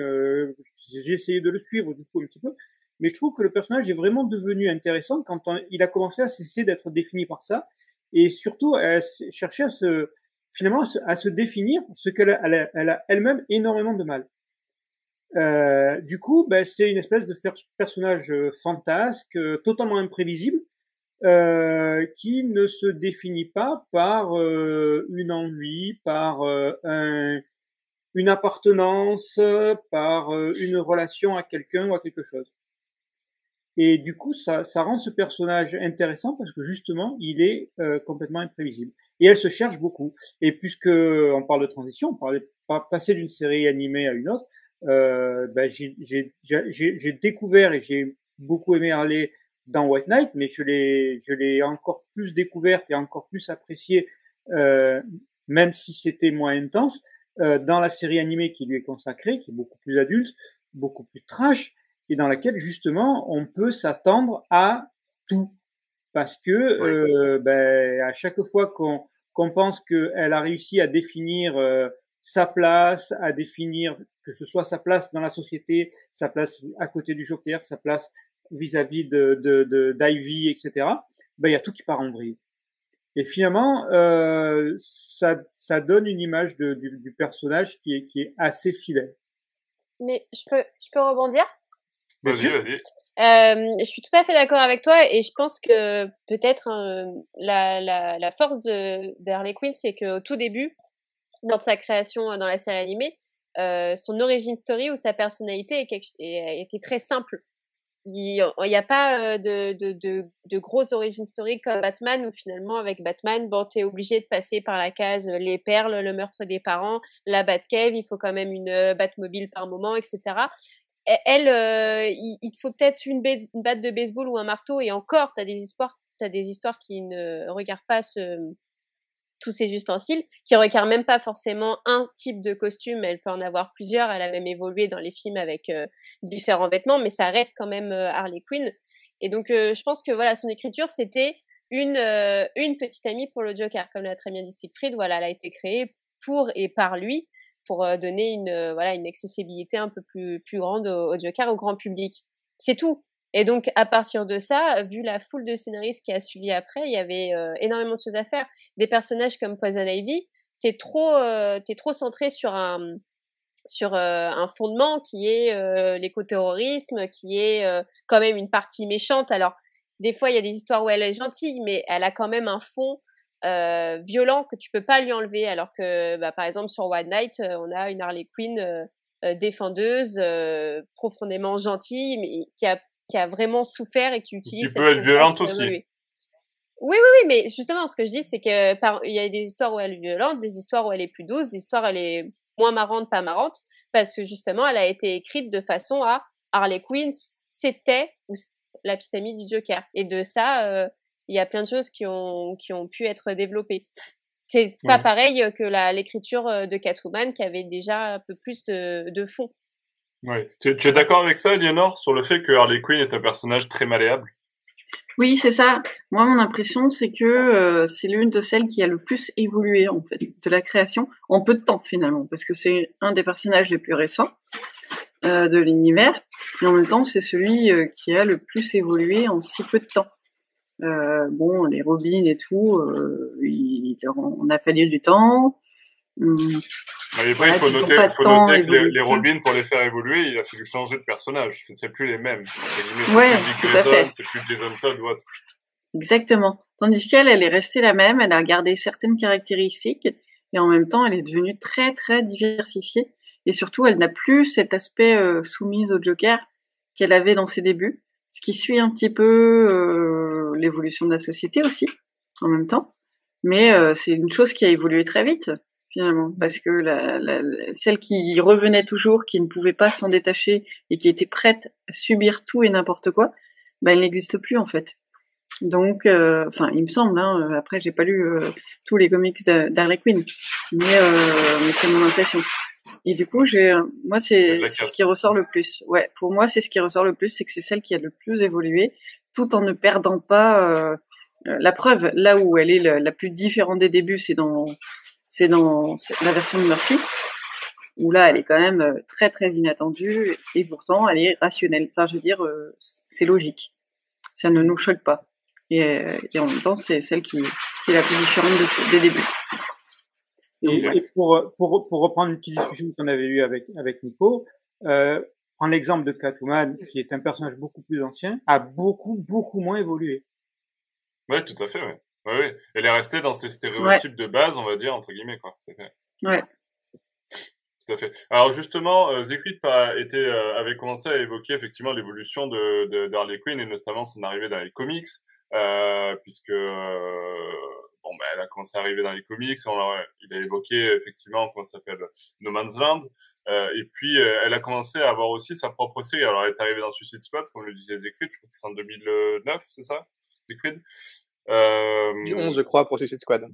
J'ai essayé de le suivre du coup un petit peu, mais je trouve que le personnage est vraiment devenu intéressant quand il a commencé à cesser d'être défini par ça, et surtout à chercher à se finalement à se définir ce qu'elle elle, elle a elle-même énormément de mal. Euh, du coup, ben, c'est une espèce de personnage euh, fantasque, euh, totalement imprévisible, euh, qui ne se définit pas par euh, une envie, par un, une appartenance, par une relation à quelqu'un ou à quelque chose. Et du coup, ça, ça rend ce personnage intéressant parce que justement, il est complètement imprévisible et elle se cherche beaucoup. Et puisque on parle de transition, on parle de passer d'une série animée à une autre, euh, ben j'ai découvert et j'ai beaucoup aimé aller dans White Knight, mais je l'ai je l'ai encore plus découverte et encore plus apprécié, euh, même si c'était moins intense, euh, dans la série animée qui lui est consacrée, qui est beaucoup plus adulte, beaucoup plus trash, et dans laquelle justement on peut s'attendre à tout parce que euh, ben, à chaque fois qu'on pense qu'elle a réussi à définir euh, sa place, à définir que ce soit sa place dans la société, sa place à côté du Joker, sa place vis-à-vis de, de, d'Ivy, etc., ben, il y a tout qui part en vrille. Et finalement, euh, ça, ça donne une image de, du, du, personnage qui est, qui est assez fidèle. Mais je peux, je peux rebondir? Vas-y, vas-y. Euh, je suis tout à fait d'accord avec toi et je pense que peut-être hein, la, la, la, force de, de Harley Quinn, c'est qu'au tout début, de sa création euh, dans la série animée, euh, son origin story ou sa personnalité était très simple. Il n'y a pas de, de, de, de grosses origin story comme Batman où finalement avec Batman, bon, t'es obligé de passer par la case les perles, le meurtre des parents, la Batcave, il faut quand même une Batmobile par moment, etc elle, euh, il, te faut peut-être une, batte de baseball ou un marteau, et encore, tu as des histoires, des histoires qui ne regardent pas ce, tous ces ustensiles, qui regardent même pas forcément un type de costume, elle peut en avoir plusieurs, elle a même évolué dans les films avec euh, différents vêtements, mais ça reste quand même euh, Harley Quinn. Et donc, je pense que voilà, son écriture, c'était une, une petite amie pour le Joker, comme l'a très bien dit Siegfried, voilà, elle a été créée pour et par lui, pour euh, donner une euh, voilà une accessibilité un peu plus plus grande au, Joker au grand public. C'est tout. Et donc à partir de ça, vu la foule de scénaristes qui a suivi après, il y avait euh, énormément de choses à faire. Des personnages comme Poison Ivy, t'es trop t'es trop centré sur un sur un fondement qui est l'écoterrorisme, qui est quand même une partie méchante. Alors des fois il y a des histoires où elle est gentille, mais elle a quand même un fond euh, violent que tu peux pas lui enlever. Alors que, bah, par exemple, sur One Night, euh, on a une Harley Quinn euh, défendeuse, profondément gentille, mais qui a, qui a vraiment souffert et qui utilise. Qui peut être violente aussi. Oui, oui, oui, mais justement, ce que je dis, c'est que par, il y a des histoires où elle est violente, des histoires où elle est plus douce, des histoires où elle est moins marrante, pas marrante, parce que justement, elle a été écrite de façon à Harley Quinn, c'était la petite amie du Joker. Et de ça, il y a plein de choses qui ont, qui ont pu être développées. C'est pas pareil que la, l'écriture euh, de Catwoman qui avait déjà un peu plus de, de fond. Ouais. Tu, tu es d'accord avec ça, Eleanor, sur le fait que Harley Quinn est un personnage très malléable? Oui, c'est ça. Moi, mon impression, c'est que euh, c'est l'une de celles qui a le plus évolué, en fait, de la création, en peu de temps, finalement, parce que c'est un des personnages les plus récents euh, de l'univers, et en même temps, c'est celui euh, qui a le plus évolué en si peu de temps. Euh, bon, les robines et tout, euh, il, on a fallu du temps. Hum. Mais après, il faut noter, faut noter que les, les, robines, pour les faire évoluer, il a fallu changer de personnage. C'est plus les mêmes. Ouais, tout à fait. C'est plus Jason Todd ou autre. Exactement. Tandis qu'elle, elle est restée la même, elle a gardé certaines caractéristiques, et en même temps, elle est devenue très, très diversifiée. Et surtout, elle n'a plus cet aspect euh, soumise au Joker qu'elle avait dans ses débuts ce qui suit un petit peu euh, l'évolution de la société aussi, en même temps. Mais euh, c'est une chose qui a évolué très vite, finalement, parce que la, la, celle qui revenait toujours, qui ne pouvait pas s'en détacher et qui était prête à subir tout et n'importe quoi, ben, elle n'existe plus en fait. Donc, euh, enfin, il me semble. Hein, après, j'ai pas lu tous les comics d'Harley Quinn, mais, mais c'est mon impression. Et du coup, j'ai, moi, c'est ce qui ressort le plus. Ouais, pour moi, c'est ce qui ressort le plus, c'est que c'est celle qui a le plus évolué, tout en ne perdant pas euh, euh la preuve. Là où elle est la, plus différente des débuts, c'est dans, c'est dans la version de Murphy, où là, elle est quand même euh, très très inattendue, et pourtant, elle est rationnelle. Enfin, je veux dire, c'est logique. Ça ne nous choque pas. Et, et en même temps, c'est celle qui, qui est la plus différente de, des débuts. Et, pour, pour, pour, reprendre une petite discussion qu'on avait eue avec, avec Nico, euh, prendre l'exemple de Catwoman, qui est un personnage beaucoup plus ancien, a beaucoup, beaucoup moins évolué. Ouais, tout à fait, ouais. ouais, ouais. Elle est restée dans ses stéréotypes de base, on va dire, entre guillemets, quoi. Ouais. Tout à fait. Alors justement, euh, Zekrit euh, avait commencé à évoquer effectivement l'évolution de, de d'Harley Quinn et notamment son arrivée dans les comics, euh, puisque euh, bon, ben, elle a commencé à arriver dans les comics. il a évoqué effectivement comment s'appelle No Man's Land. Euh, et puis euh, elle a commencé à avoir aussi sa propre série. Alors elle est arrivée dans Suicide Squad, comme le disait Zekrid. Je crois que c'est en 2009, c'est ça, Zekrid. Euh, 11, je crois, pour Suicide Squad.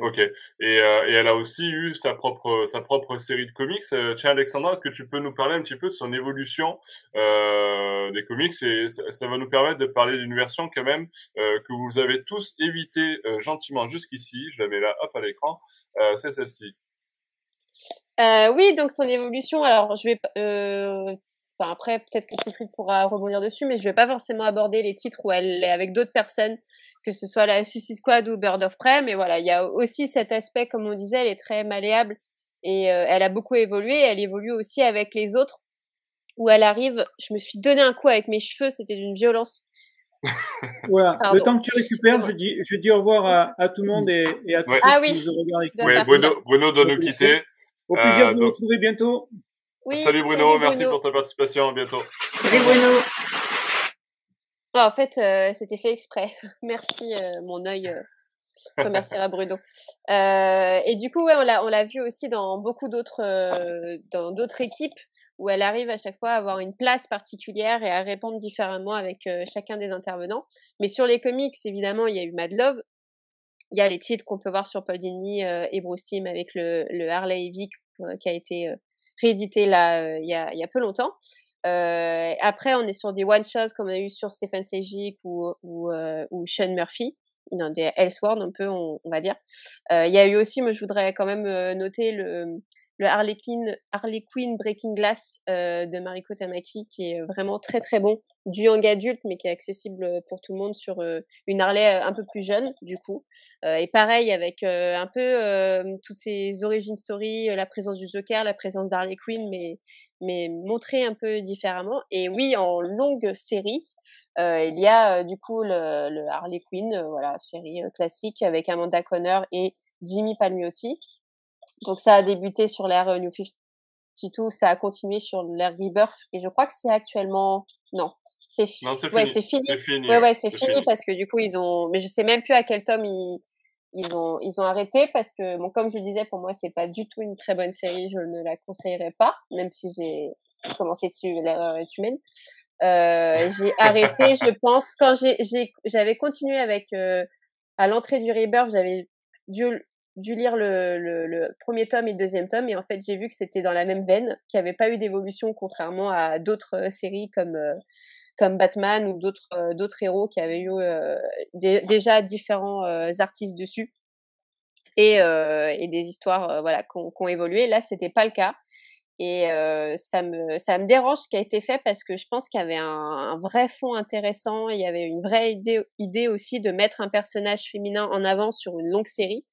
Ok. Et, euh, et, elle a aussi eu sa propre sa propre série de comics. Euh, tiens, Alexandra, est-ce que tu peux nous parler un petit peu de son évolution euh, des comics? Et ça, va nous permettre de parler d'une version quand même euh, que vous avez tous évité euh, gentiment jusqu'ici. Je la mets là, hop, à l'écran. C'est celle-ci. oui, donc son évolution. Alors, je vais Enfin, après, peut-être que Siegfried pourra rebondir dessus, mais je vais pas forcément aborder les titres où elle est avec d'autres personnes, que ce soit la Suicide Squad ou Bird of Prey. Mais voilà, il y a aussi cet aspect, comme on disait, elle est très malléable et euh, elle a beaucoup évolué. Elle évolue aussi avec les autres, où elle arrive. Je me suis donné un coup avec mes cheveux, c'était d'une violence. voilà. Le temps que tu récupères, je dis, je dis au revoir à, tout le monde et, à tous ceux ah, qui oui. nous regardent. Oui, Bruno, Bruno doit nous quitter. Au plaisir de vous retrouver bientôt. salut Bruno, merci pour ta participation, à bientôt. Salut Bruno. Oh, en fait, euh, c'était fait exprès. Merci, euh, mon œil euh, remerciera Bruno. Euh, et du coup, on l'a, vu aussi dans beaucoup d'autres, dans d'autres équipes où elle arrive à chaque fois à avoir une place particulière et à répondre différemment avec chacun des intervenants. Mais sur les comics, évidemment, il y a eu Mad Love. Il y a les titres qu'on peut voir sur Paul Dini et Bruce Timm avec le, le Harley Vic qui a été réédité là il y a peu longtemps. Euh, après, on est sur des one-shots comme on a eu sur Stephen Sejic ou, ou, euh, Sean Murphy, dans des Elseworlds un peu, on, va dire. Euh, il y a eu aussi, moi je voudrais quand même noter le, le Harley Quinn, Breaking Glass de Mariko Tamaki, qui est vraiment très très bon, du young adulte, mais qui est accessible pour tout le monde sur une Harley un peu plus jeune, du coup. et pareil, avec un peu toutes ces origin stories, la présence du Joker, la présence d'Harley Quinn, mais, mais montrée un peu différemment. Et oui, en longue série, il y a du coup le, le Harley Quinn, voilà, série classique avec Amanda Conner et Jimmy Palmiotti, donc ça a débuté sur l'ère euh, New 52, ça a continué sur l'ère Rebirth et je crois que c'est actuellement non, c'est fini. Ouais, c'est fini. fini. Ouais ouais, c'est fini, parce que du coup ils ont mais je sais même plus à quel tome ils ils ont ils ont arrêté parce que bon comme je le disais pour moi c'est pas du tout une très bonne série, je ne la conseillerais pas même si j'ai commencé dessus l'erreur est humaine. Euh, j'ai arrêté, je pense, quand j'ai, j'avais continué avec euh, à l'entrée du Rebirth, j'avais dû dû lire le, le, premier tome et le deuxième tome et en fait j'ai vu que c'était dans la même veine, qu'il n'y avait pas eu d'évolution contrairement à d'autres euh, séries comme euh, comme Batman ou d'autres euh, d'autres héros qui avaient eu déjà différents artistes dessus et, des histoires voilà qui ont, évolué. Là c'était pas le cas et ça me dérange ce qui a été fait parce que je pense qu'il y avait un, vrai fond intéressant, il y avait une vraie idée aussi de mettre un personnage féminin en avant sur une longue série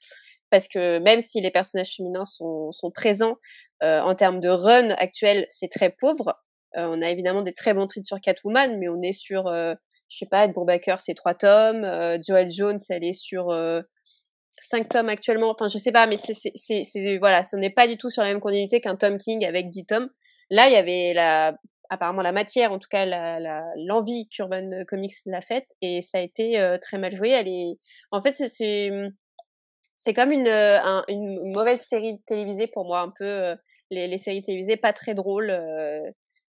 parce que même si les personnages féminins sont, présents euh, en termes de run actuel, c'est très pauvre. Euh, on a évidemment des très bons titres sur Catwoman, mais on est sur, euh, je sais pas, Ed Brubaker, c'est trois tomes. Euh, Joel Jones, elle est sur cinq tomes actuellement. Enfin, je sais pas, mais c'est, voilà, ce n'est pas du tout sur la même continuité qu'un Tom King avec dix tomes. Là, il y avait apparemment la matière, en tout cas l'envie qu'Urban Comics l'a faite, et ça a été très mal joué. En fait, c'est, comme une, mauvaise série télévisée pour moi, un peu les, les, séries télévisées pas très drôles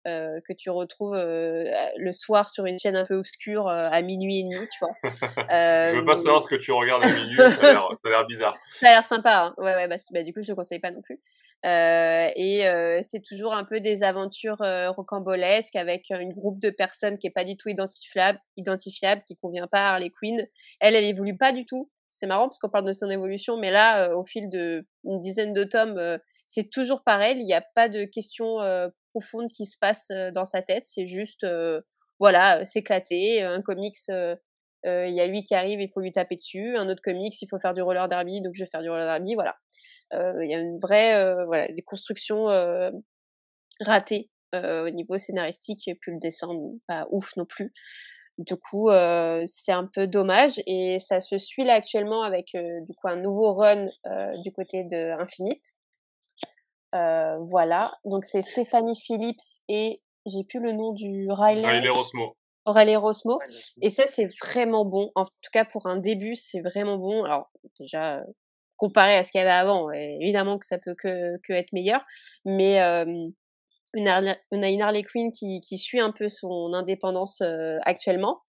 euh que tu retrouves le soir sur une chaîne un peu obscure à minuit et demi, tu vois. je veux pas savoir ce que tu regardes à minuit, ça a l'air bizarre. Ça a l'air sympa, hein. ouais, ouais, bah, bah, du coup je ne conseille pas non plus. et c'est toujours un peu des aventures rocambolesques avec un groupe de personnes qui est pas du tout identifiable, identifiable qui convient pas à Harley Quinn. Elle, elle évolue pas du tout c'est marrant parce qu'on parle de son évolution, mais là, euh, au fil de une dizaine de tomes, euh, c'est toujours pareil. Il n'y a pas de questions qui se passent dans sa tête. C'est juste, voilà, s'éclater. Un comics, il y a lui qui arrive, il faut lui taper dessus. Un autre comics, il faut faire du roller derby, donc je vais faire du roller derby. Voilà. Il y a une vraie, voilà, des constructions ratées au niveau scénaristique, et puis le dessin, pas ouf non plus. Du coup, c'est un peu dommage et ça se suit là actuellement avec du coup un nouveau run du côté de Infinite. Voilà, donc c'est Stéphanie Phillips et j'ai plus le nom du Riley. Riley Rosmo. Riley Rosmo. Et ça, c'est vraiment bon. En tout cas, pour un début, c'est vraiment bon. Alors, déjà, comparé à ce qu'il y avait avant, évidemment que ça peut que, que être meilleur. Mais une on a une Harley Quinn qui, qui, suit un peu son indépendance euh, actuellement,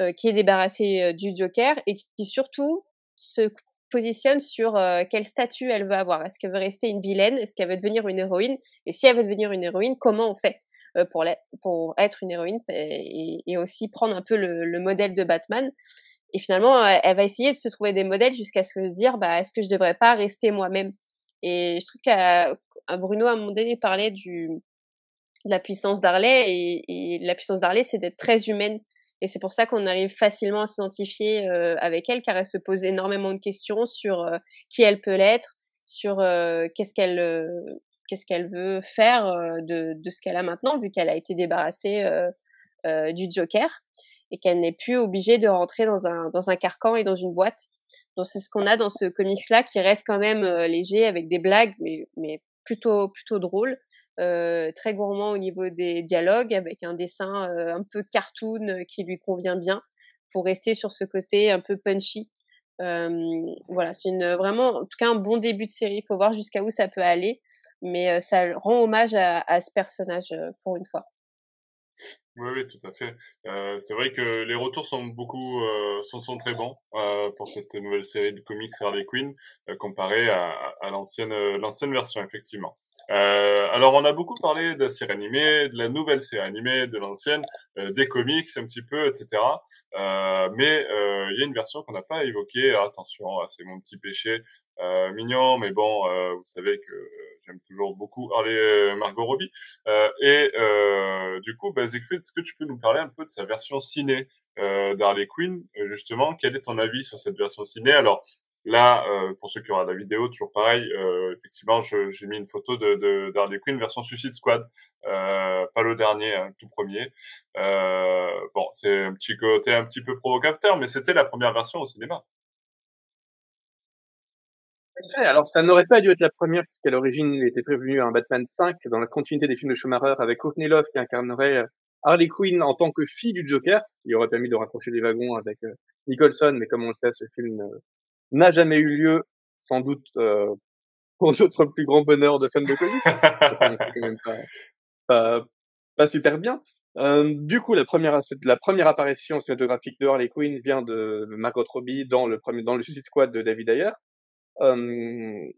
euh, qui est débarrassée euh, du Joker et qui, surtout se positionne sur quel statut elle veut avoir. Est-ce qu'elle veut rester une vilaine? Est-ce qu'elle veut devenir une héroïne? Et si elle veut devenir une héroïne, comment on fait pour, pour être une héroïne et, et aussi prendre un peu le, le, modèle de Batman? Et finalement, elle va essayer de se trouver des modèles jusqu'à se dire, bah, est-ce que je devrais pas rester moi-même? Et je trouve qu'à Bruno à un moment donné parlait du la puissance d'Harley et, la puissance d'Harley c'est d'être très humaine et c'est pour ça qu'on arrive facilement à s'identifier avec elle car elle se pose énormément de questions sur qui elle peut l'être sur qu'est-ce qu'elle qu'est-ce qu'elle veut faire de, de ce qu'elle a maintenant vu qu'elle a été débarrassée du Joker et qu'elle n'est plus obligée de rentrer dans un dans un carcan et dans une boîte. Donc c'est ce qu'on a dans ce comics là qui reste quand même léger avec des blagues mais mais plutôt plutôt drôle euh, très gourmand au niveau des dialogues, avec un dessin euh, un peu cartoon euh, qui lui convient bien, pour rester sur ce côté un peu punchy. voilà, c'est une vraiment, en tout cas, un bon début de série. Il faut voir jusqu'à où ça peut aller, mais ça rend hommage à, ce personnage pour une fois. Oui, oui, tout à fait. C'est vrai que les retours sont beaucoup, sont, très bons pour cette nouvelle série de comics Harley Quinn comparée à, à l'ancienne, l'ancienne version, effectivement. Euh, alors, on a beaucoup parlé de la série animée, de la nouvelle série animée, de l'ancienne, euh, des comics un petit peu, etc. Euh, mais euh, il y a une version qu'on n'a pas évoquée. attention, c'est mon petit péché mignon, mais bon, vous savez que j'aime toujours beaucoup Harley Margot Robbie. et du coup, bah, est-ce que tu peux nous parler un peu de sa version ciné d'Harley Quinn, justement? Quel est ton avis sur cette version ciné? Alors, Là, euh, pour ceux qui auront la vidéo, toujours pareil, euh, effectivement, j'ai mis une photo de, de d'Harley Quinn version Suicide Squad, euh, pas le dernier, hein, tout premier. Euh, bon, c'est un petit côté un petit peu provocateur, mais c'était la première version au cinéma. Alors, ça n'aurait pas dû être la première, puisqu'à l'origine, il était prévenu un Batman 5 dans la continuité des films de Schumacher avec Courtney Love qui incarnerait Harley Quinn en tant que fille du Joker, Il aurait permis de raccrocher les wagons avec Nicholson, mais comme on le sait, ce film n'a jamais eu lieu, sans doute euh, pour notre plus grand bonheur de fans de quand même pas, pas, super bien. Euh, du coup, la première, la première apparition cinématographique de Harley Quinn vient de Margot Robbie dans le premier, dans le Suicide Squad de David Ayer. Euh,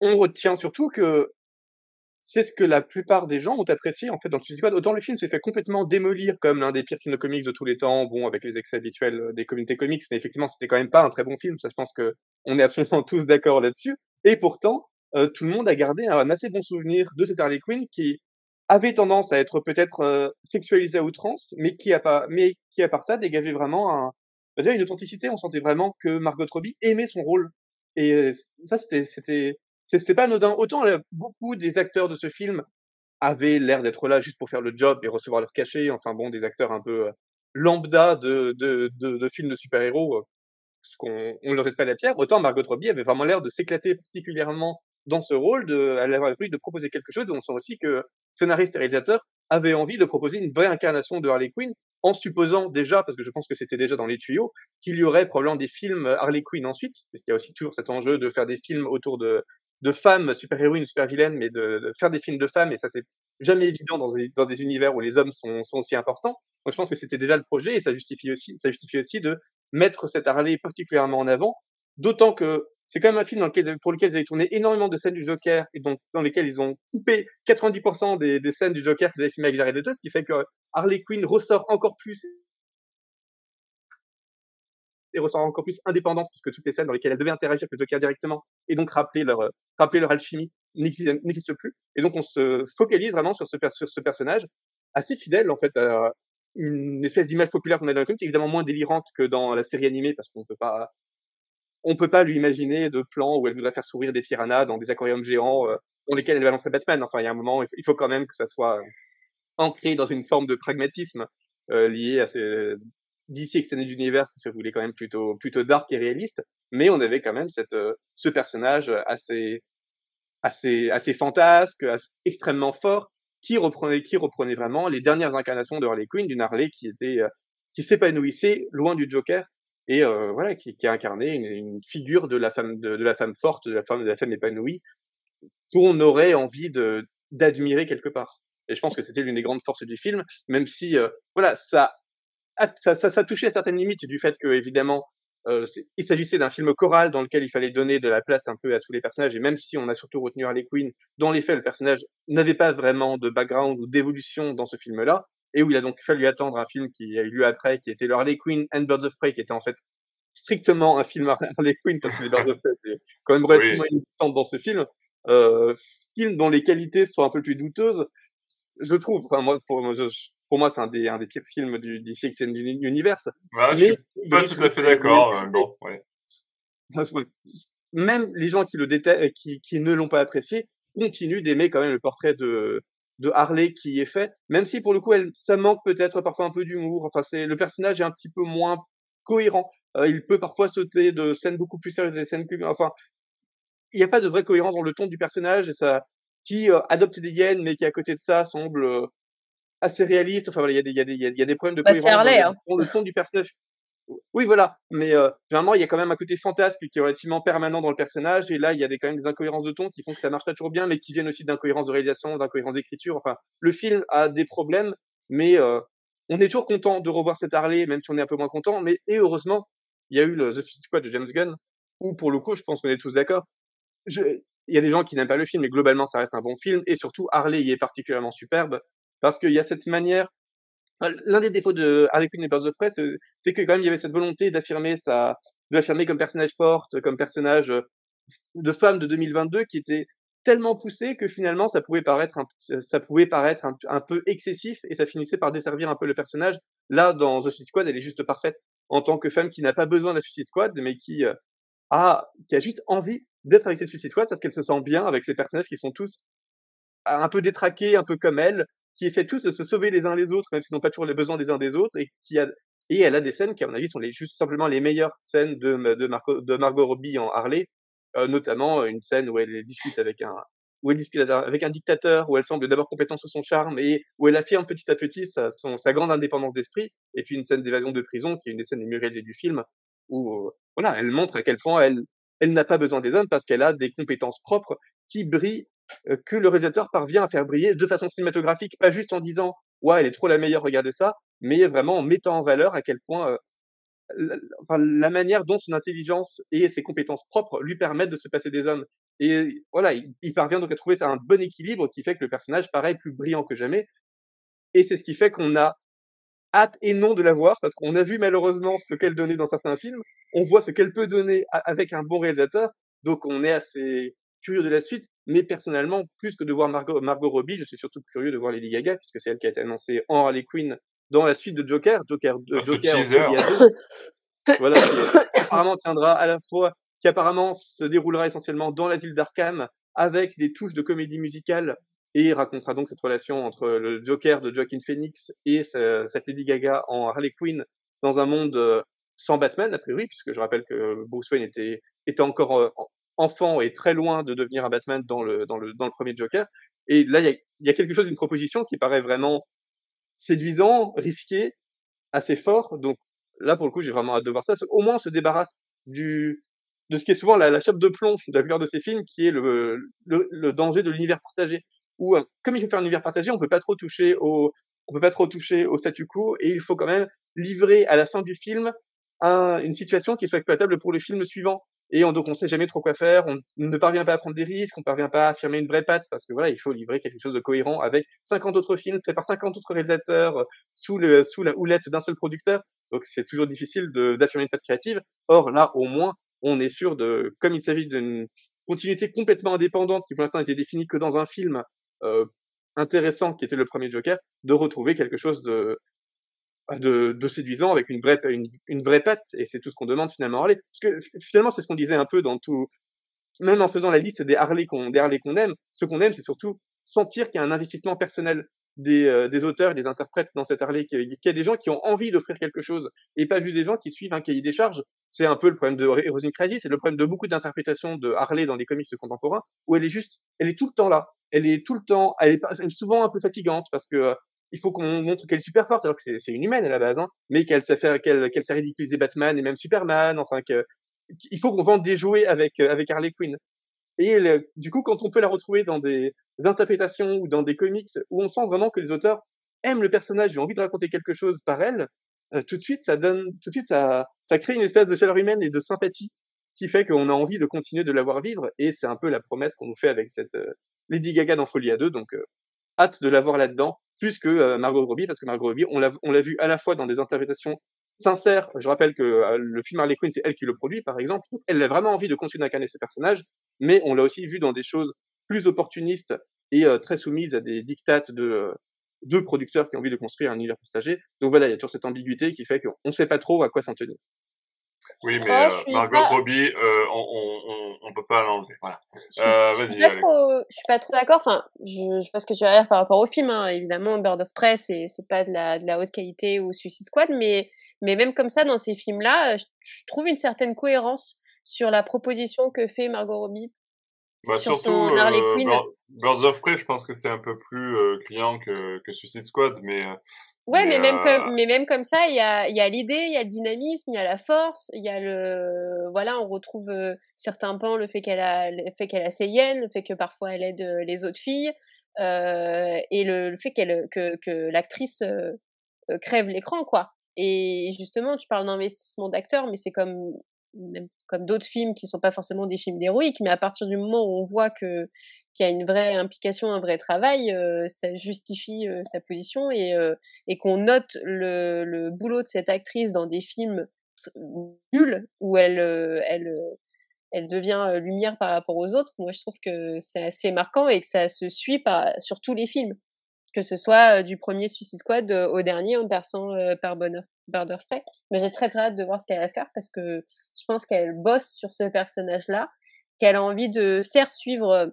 on retient surtout que c'est ce que la plupart des gens ont apprécié en fait dans le Suicide Squad. Autant le film s'est fait complètement démolir comme l'un des pires films de comics de tous les temps, bon avec les excès habituels euh, des communautés comics, mais effectivement c'était quand même pas un très bon film. Ça, je pense que on est absolument tous d'accord là-dessus. Et pourtant, euh, tout le monde a gardé un assez bon souvenir de cette Harley Quinn qui avait tendance à être peut-être euh, sexualisée à outrance, mais qui a pas, mais qui à part ça dégageait vraiment un, une authenticité. On sentait vraiment que Margot Robbie aimait son rôle. Et ça, c'était, c'était c'est pas anodin. Autant beaucoup des acteurs de ce film avaient l'air d'être là juste pour faire le job et recevoir leur cachet. Enfin bon, des acteurs un peu euh, lambda de, de, de, de films de super-héros, euh, ce qu'on on leur jette pas la pierre. Autant Margot Robbie avait vraiment l'air de s'éclater particulièrement dans ce rôle, de, elle avait envie de proposer quelque chose. Et on sent aussi que scénariste et réalisateur avaient envie de proposer une vraie incarnation de Harley Quinn, en supposant déjà, parce que je pense que c'était déjà dans les tuyaux, qu'il y aurait probablement des films Harley Quinn ensuite, parce qu'il y a aussi toujours cet enjeu de faire des films autour de, de femmes super-héroïnes, super-vilaines, mais de, faire des films de femmes, et ça c'est jamais évident dans des, dans des univers où les hommes sont, sont aussi importants. Donc je pense que c'était déjà le projet, et ça justifie aussi, ça justifie aussi de mettre cette Harley particulièrement en avant, d'autant que c'est quand même un film dans lequel, pour lequel ils avaient tourné énormément de scènes du Joker, et donc dans lesquelles ils ont coupé 90% des, des scènes du Joker qu'ils avaient filmé avec Jared Leto, ce qui fait que Harley Quinn ressort encore plus et ressort encore plus indépendante puisque toutes les scènes dans lesquelles elle devait interagir avec le directement et donc rappeler leur euh, rappeler leur alchimie n'existent plus. Et donc on se focalise vraiment sur ce sur ce personnage assez fidèle en fait à une espèce d'image populaire qu'on a dans le comics évidemment moins délirante que dans la série animée parce qu'on peut pas on peut pas lui imaginer de plans où elle voudrait faire sourire des piranhas dans des aquariums géants euh, dans lesquels elle balancerait Batman. Enfin il y a un moment il faut quand même que ça soit euh, ancré dans une forme de pragmatisme euh, lié à ces d'ici Extended Universe, se voulait quand même plutôt, plutôt dark et réaliste, mais on avait quand même cette, euh, ce personnage assez, assez, assez fantasque, extrêmement fort, qui reprenait, qui reprenait vraiment les dernières incarnations de Harley Quinn, d'une Harley qui était, euh, qui s'épanouissait loin du Joker et euh, voilà, qui, qui a incarné une, une, figure de la femme, de, de, la femme forte, de la femme, de la femme épanouie, qu'on aurait envie de d'admirer quelque part. Et je pense que c'était l'une des grandes forces du film, même si voilà, ça ça, ça, ça, touchait à certaines limites du fait que, évidemment, euh, il s'agissait d'un film choral dans lequel il fallait donner de la place un peu à tous les personnages, et même si on a surtout retenu Harley Quinn, dans les faits, le personnage n'avait pas vraiment de background ou d'évolution dans ce film-là, et où il a donc fallu attendre un film qui a eu lieu après, qui était le Harley Quinn and Birds of Prey, qui était en fait strictement un film Harley Quinn, parce que les Birds of Prey étaient quand même relativement oui. dans ce film, euh, film dont les qualités sont un peu plus douteuses, je trouve. Enfin, moi, pour, pour moi, c'est un des, un des pires films du DC Extended Universe. Ouais, je suis pas tout à fait d'accord. Euh, bon, ouais. Même les gens qui le détestent, qui, qui ne l'ont pas apprécié, continuent d'aimer quand même le portrait de, de Harley qui est fait, même si pour le coup, elle, ça manque peut-être parfois un peu d'humour. Enfin, c'est le personnage est un petit peu moins cohérent. Euh, il peut parfois sauter de scènes beaucoup plus sérieuses, des scènes plus, enfin, il n'y a pas de vraie cohérence dans le ton du personnage et ça, qui euh, adopte des hyènes, mais qui à côté de ça semble euh, assez réaliste. Enfin voilà, il y a des, il y a des, il y a des problèmes de bah, cohérence dans, hein. le ton du personnage. Oui, voilà. Mais euh, généralement, il y a quand même un côté fantasque qui est relativement permanent dans le personnage. Et là, il y a des, quand même des incohérences de ton qui font que ça marche pas toujours bien, mais qui viennent aussi d'incohérences de réalisation, d'incohérences d'écriture. Enfin, le film a des problèmes, mais euh, on est toujours content de revoir cette Harley, même si on est un peu moins content. Mais et heureusement, il y a eu le The Suicide Squad de James Gunn, où pour le coup, je pense qu'on est tous d'accord. Je, il y a des gens qui n'aiment pas le film, mais globalement, ça reste un bon film. Et surtout, Harley y est particulièrement superbe parce qu'il y a cette manière. L'un des défauts de Harley Quinn et Birds of Prey, c'est que quand même il y avait cette volonté d'affirmer sa, de l'affirmer comme personnage forte, comme personnage euh, de femme de 2022 qui était tellement poussé que finalement ça pouvait paraître un, ça pouvait paraître un, peu excessif et ça finissait par desservir un peu le personnage. Là, dans The Suicide Squad, elle est juste parfaite en tant que femme qui n'a pas besoin de la Suicide Squad, mais qui euh, a, qui a juste envie d'être avec ses Suicide Squad parce qu'elle se sent bien avec ces personnages qui sont tous un peu détraqués, un peu comme elle, qui essaient tous de se sauver les uns les autres, même s'ils n'ont pas toujours les besoins des uns des autres, et qui a, et elle a des scènes qui, à mon avis, sont les, juste simplement les meilleures scènes de, de, Margot Robbie en Harley, euh, notamment une scène où elle discute avec un, où elle discute avec un dictateur, où elle semble d'abord complètement sous son charme et où elle affirme petit à petit sa, son, sa grande indépendance d'esprit, et puis une scène d'évasion de prison qui est une des scènes les mieux réalisées du film, où euh, voilà, elle montre à quel point elle, elle n'a pas besoin des hommes parce qu'elle a des compétences propres qui brillent, euh, que le réalisateur parvient à faire briller de façon cinématographique, pas juste en disant ouais elle est trop la meilleure, regardez ça, mais vraiment en mettant en valeur à quel point euh, la, la manière dont son intelligence et ses compétences propres lui permettent de se passer des hommes. Et voilà, il, il parvient donc à trouver un bon équilibre qui fait que le personnage paraît plus brillant que jamais. Et c'est ce qui fait qu'on a hâte et non de la voir parce qu'on a vu malheureusement ce qu'elle donnait dans certains films. On voit ce qu'elle peut donner avec un bon réalisateur. Donc on est assez curieux de la suite. Mais personnellement, plus que de voir Margot, Margot Robbie, je suis surtout curieux de voir Lady Gaga puisque c'est elle qui a été annoncée en Harley Quinn dans la suite de Joker. Joker, de, Joker. voilà, qui apparemment tiendra à la fois, qui apparemment se déroulera essentiellement dans l'asile d'Arkham avec des touches de comédie musicale et racontera donc cette relation entre le Joker de Joaquin Phoenix et cette Lady Gaga en Harley Quinn dans un monde euh, sans Batman, a priori, puisque je rappelle que Bruce Wayne était, était encore euh, enfant et très loin de devenir un Batman dans le, dans le, dans le premier Joker. Et là, il y a, y a, quelque chose d'une proposition qui paraît vraiment séduisant, risqué, assez fort. Donc là, pour le coup, j'ai vraiment hâte de voir ça. Au moins, on se débarrasse du, de ce qui est souvent la, la chape de plomb de la plupart de ces films, qui est le, le, le danger de l'univers partagé où, euh, comme il faut faire un univers partagé, on peut pas trop toucher au, on peut pas trop toucher au statu quo et il faut quand même livrer à la fin du film un, une situation qui soit exploitable pour le film suivant. Et on, donc on sait jamais trop quoi faire, on ne parvient pas à prendre des risques, on parvient pas à affirmer une vraie patte parce que voilà, il faut livrer quelque chose de cohérent avec 50 autres films faits par 50 autres réalisateurs sous le sous la houlette d'un seul producteur. Donc c'est toujours difficile d'affirmer une patte créative. Or là, au moins, on est sûr de, comme il s'agit d'une continuité complètement indépendante qui pour l'instant été définie que dans un film euh, intéressant qui était le premier Joker, de retrouver quelque chose de, de, de séduisant avec une vraie, une, une vraie patte. Et c'est tout ce qu'on demande finalement à Harley. Parce que finalement, c'est ce qu'on disait un peu dans tout, même en faisant la liste des Harley qu'on, des qu'on aime, ce qu'on aime, c'est surtout sentir qu'il y a un investissement personnel des, euh, des auteurs, des interprètes dans cette Harley, qu'il y a des gens qui ont envie d'offrir quelque chose et pas juste des gens qui suivent un cahier des charges. C'est un peu le problème de Rosine Crazy, c'est le problème de beaucoup d'interprétations de Harley dans les comics contemporains, où elle est juste, elle est tout le temps là elle est tout le temps, elle est, elle est souvent un peu fatigante parce que euh, il faut qu'on montre qu'elle est super forte alors que c'est une humaine à la base, hein, mais qu'elle sait faire, qu'elle qu'elle sait ridiculiser Batman et même Superman, enfin que il faut qu'on vende des jouets avec euh, avec Harley Quinn. Et du coup, quand on peut la retrouver dans des interprétations ou dans des comics où on sent vraiment que les auteurs aiment le personnage et ont envie de raconter quelque chose par elle, euh, tout de suite, ça donne, tout de suite, ça, ça crée une espèce de chaleur humaine et de sympathie qui fait qu'on a envie de continuer de la voir vivre. Et c'est un peu la promesse qu'on nous fait avec cette, Lady Gaga dans Folie à deux, donc euh, hâte de la voir là-dedans, plus que euh, Margot Robbie, parce que Margot Robbie, on l'a, on l'a vu à la fois dans des interprétations sincères. Je rappelle que euh, le film Harley Quinn, c'est elle qui le produit, par exemple. Elle a vraiment envie de continuer d'incarner ses personnages, mais on l'a aussi vu dans des choses plus opportunistes et très soumises à des dictates de deux producteurs qui ont envie de construire un univers partagé. Donc voilà, il y a toujours cette ambiguïté qui fait qu'on ne sait pas trop à quoi s'en tenir. Oui, mais euh, Margot Robbie, euh, on, on, on, peut pas l'enlever. Voilà. Euh, vas-y, je, je suis pas trop d'accord. Enfin, je, je ce que tu vas dire par rapport au film. Hein. Évidemment, Bird of Prey, c'est c'est pas de la de la haute qualité ou Suicide Squad, mais mais même comme ça, dans ces films-là, je, trouve une certaine cohérence sur la proposition que fait Margot Robbie bah, sur surtout, son Harley euh, Quinn. Birds of Prey, je pense que c'est un peu plus euh, criant que, que Suicide Squad, mais. Euh, ouais, mais, même comme, mais même comme ça, il y a, y a l'idée, il y a le dynamisme, il y a la force, il y a le, voilà, on retrouve certains pans, le fait qu'elle a, le fait qu'elle a ses hyènes, le fait que parfois elle aide les autres filles, et le, le, fait qu'elle, que, que l'actrice crève l'écran, quoi. Et justement, tu parles d'investissement d'acteurs, mais c'est comme comme d'autres films qui sont pas forcément des films d'héroïque, mais à partir du moment où on voit que qu'il y a une vraie implication, un vrai travail, euh, ça justifie euh, sa position et, euh, qu'on note le, boulot de cette actrice dans des films nuls où elle elle devient lumière par rapport aux autres. Moi, je trouve que c'est assez marquant et que ça se suit sur tous les films que ce soit du premier Suicide Squad au dernier en passant par bonheur, Bird of Prey. Mais j'ai très très hâte de voir ce qu'elle va faire parce que je pense qu'elle bosse sur ce personnage-là, qu'elle a envie de certes suivre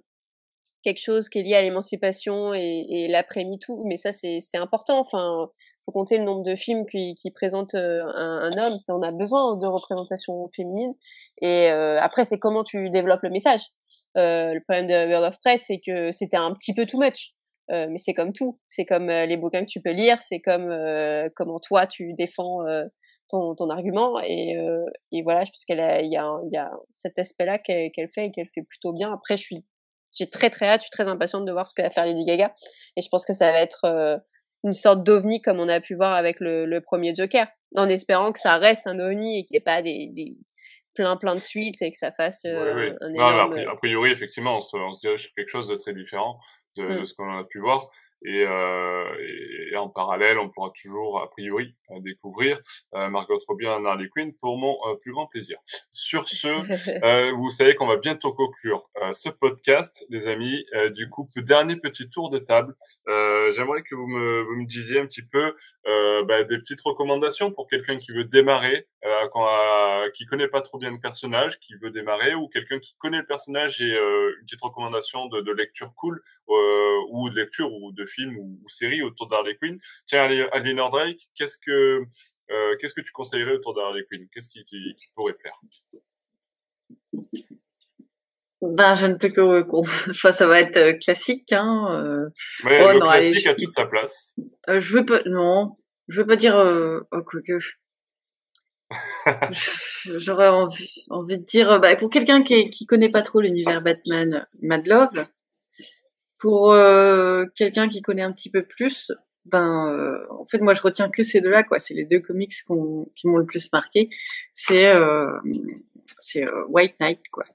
quelque chose qui est lié à l'émancipation et, et l'après-MeToo, mais ça c'est important. Enfin, faut compter le nombre de films qui, présentent un, un, homme. On a besoin de représentation féminine. Et après, c'est comment tu développes le message. Euh, le problème de Bird of Prey, c'est que c'était un petit peu too much. Euh, mais c'est comme tout. C'est comme euh, les bouquins que tu peux lire, c'est comme euh, comment toi tu défends ton, ton, argument. Et, et voilà, je pense qu'il y, y, a cet aspect-là qu'elle fait et qu'elle fait plutôt bien. Après, je suis j'ai très très hâte, je suis très impatiente de voir ce que va faire Lady Gaga. Et je pense que ça va être une sorte d'ovni comme on a pu voir avec le, le, premier Joker, en espérant que ça reste un ovni et qu'il n'y ait pas des, des plein plein de suites et que ça fasse un énorme... a priori, effectivement, on se, on se dirige sur quelque chose de très différent de, mmh. de ce qu'on a pu voir. Et, euh, et, en parallèle, on pourra toujours, a priori, découvrir euh, Margot Robbie en Harley Quinn pour mon euh, plus grand plaisir. Sur ce, euh, vous savez qu'on va bientôt conclure ce podcast, les amis. du coup, dernier petit tour de table. J'aimerais que vous me, vous me disiez un petit peu bah, des petites recommandations pour quelqu'un qui veut démarrer, quand, qui connaît pas trop bien le personnage, qui veut démarrer, ou quelqu'un qui connaît le personnage et une petite recommandation de, de lecture cool, ou de lecture ou de films ou, ou séries autour d'Harley Quinn. Tiens, Adeline Drake, qu'est-ce que euh, qu'est-ce que tu conseillerais autour d'Harley Quinn? Qu'est-ce qui, qui, pourrait plaire? Ben, je ne peux que enfin, ça va être euh, classique, hein. Euh... Ouais, oh, le non, classique allez, a toute sa place. Euh, je veux pas, non, je veux pas dire, euh... oh, quoi que. J'aurais envie, envie de dire, bah, pour quelqu'un qui, qui connaît pas trop l'univers Batman, Mad Love, pour euh, quelqu'un qui connaît un petit peu plus, ben euh, en fait moi je retiens que ces deux-là quoi. C'est les deux comics qui m'ont le plus marqué. C'est euh, c'est White Knight quoi.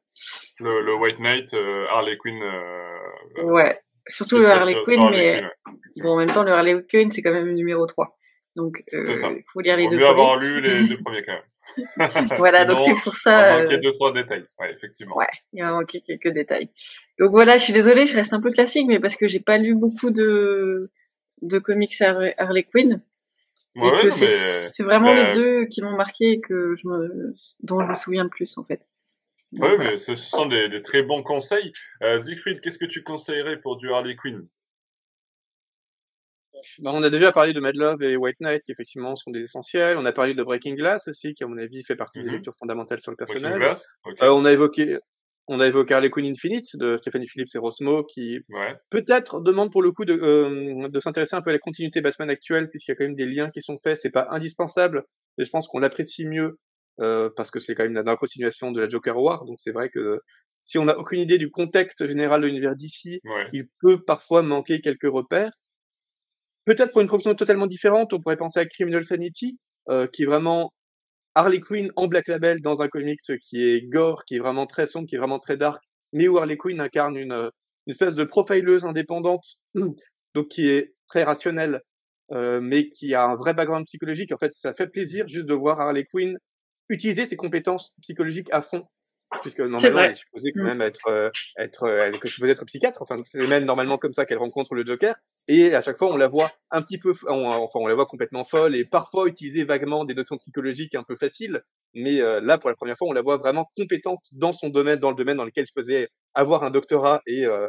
Le, le White Knight, Harley Quinn. ouais, surtout le Harley Quinn, mais bon en même temps le Harley Quinn c'est quand même le numéro 3. Donc il faut lire les deux. mieux avoir lu les deux premiers quand même. voilà, donc c'est pour ça. Il va manquer deux trois détails, ouais, effectivement. Ouais, il va manquer quelques détails. Donc voilà, je suis désolée, je reste un peu classique, mais parce que j'ai pas lu beaucoup de de comics Harley Quinn. Ouais, c'est vraiment les deux qui m'ont marqué et que je me, dont je me souviens le plus en fait. Oui, mais ce sont des, des, très bons conseils. Euh, Siegfried, qu'est-ce que tu conseillerais pour du Harley Quinn? Bah, on a déjà parlé de Mad Love et White Knight, qui effectivement sont des essentiels. On a parlé de Breaking Glass aussi, qui à mon avis fait partie des mhm. lectures fondamentales sur le personnage. Euh, on a évoqué, on a évoqué Harley Quinn Infinite de Stephanie Phillips et Rosmo, qui peut-être demande pour le coup de, euh, de s'intéresser un peu à la continuité Batman actuelle, puisqu'il y a quand même des liens qui sont faits. C'est pas indispensable, mais je pense qu'on l'apprécie mieux euh, parce que c'est quand même la, continuation de la Joker War. Donc c'est vrai que si on n'a aucune idée du contexte général de l'univers d'ici, il peut parfois manquer quelques repères. Peut-être pour une proposition totalement différente, on pourrait penser à Criminal Sanity, euh, qui est vraiment Harley Quinn en Black Label dans un comics qui est gore, qui est vraiment très sombre, qui est vraiment très dark, mais où Harley Quinn incarne une, une espèce de profileuse indépendante, donc qui est très rationnelle, euh, mais qui a un vrai background psychologique. En fait, ça fait plaisir juste de voir Harley Quinn utiliser ses compétences psychologiques à fond puisque normalement elle est supposée quand mm. même être euh, être euh, elle est supposée être psychiatre enfin c'est même normalement comme ça qu'elle rencontre le Joker Et à chaque fois, on la voit un petit peu, enfin, on la voit complètement folle et parfois utiliser vaguement des notions psychologiques un peu faciles. Mais euh, là, pour la première fois, on la voit vraiment compétente dans son domaine, dans le domaine dans lequel elle faisait avoir un doctorat et, euh,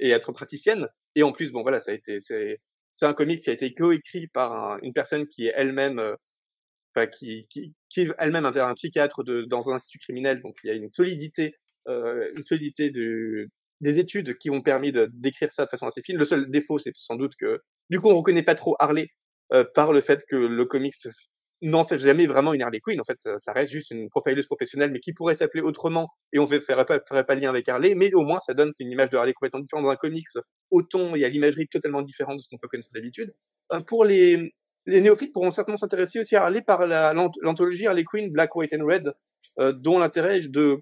et être praticienne. Et en plus, bon voilà, ça a été, c'est, c'est un comic qui a été coécrit par une personne qui est elle-même, euh, enfin, qui, qui, qui elle-même un, un psychiatre de, dans un institut criminel. Donc il y a une solidité, euh, une solidité du, des études qui ont permis de d'écrire ça de façon assez fine. Le seul défaut, c'est sans doute que du coup, on reconnaît pas trop Harley euh, par le fait que le comics n'en fait jamais vraiment une Harley Quinn. En fait, ça, ça reste juste une profileuse professionnelle, mais qui pourrait s'appeler autrement et on ne ferait pas, ferait pas lien avec Harley. Mais au moins, ça donne une image de Harley complètement différente dans un comics. Au ton et à l'imagerie totalement différente de ce qu'on peut connaître d'habitude. Euh, pour les, les néophytes pourront certainement s'intéresser aussi à Harley par l'anthologie Harley Quinn Black, White and Red, euh, dont l'intérêt de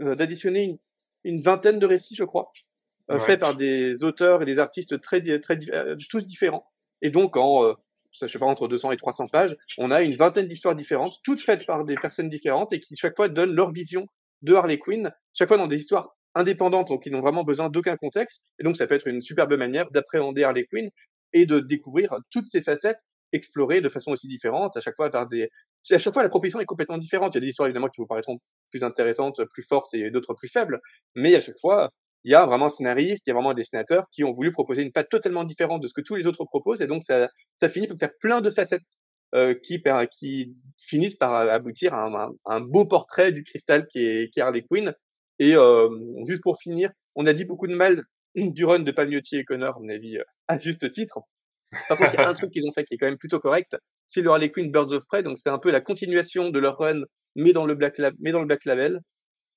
euh, d'additionner une, vingtaine de récits, je crois, euh, faits par des auteurs et des artistes très, très tous différents. Et donc en je sais pas, entre 200 et 300 pages, on a une vingtaine d'histoires différentes, toutes faites par des personnes différentes et qui chaque fois donnent leur vision de Harley Quinn, chaque fois dans des histoires indépendantes, donc qui n'ont vraiment besoin d'aucun contexte. Et donc ça peut être une superbe manière d'appréhender Harley Quinn et de découvrir toutes ses facettes explorées de façon aussi différente, à chaque fois par des... À chaque fois, la proposition est complètement différente. Il y a des histoires évidemment qui vous paraîtront plus intéressantes, plus fortes et d'autres plus faibles, mais à chaque fois, il y a vraiment un scénariste, il y a vraiment des dessinateurs qui ont voulu proposer une patte totalement différente de ce que tous les autres proposent, et donc ça, ça finit par faire plein de facettes euh, qui, qui finissent par aboutir à un, un, beau portrait du cristal qui est, qui est Harley Quinn. Et euh, juste pour finir, on a dit beaucoup de mal du run de Palmiotti et Connor, à mon avis, euh, à juste titre. Par contre, il y a un truc qu'ils ont fait qui est quand même plutôt correct, c'est le Harley Quinn Birds of Prey, donc c'est un peu la continuation de leur run, mais dans le Black, mais dans le Black Label.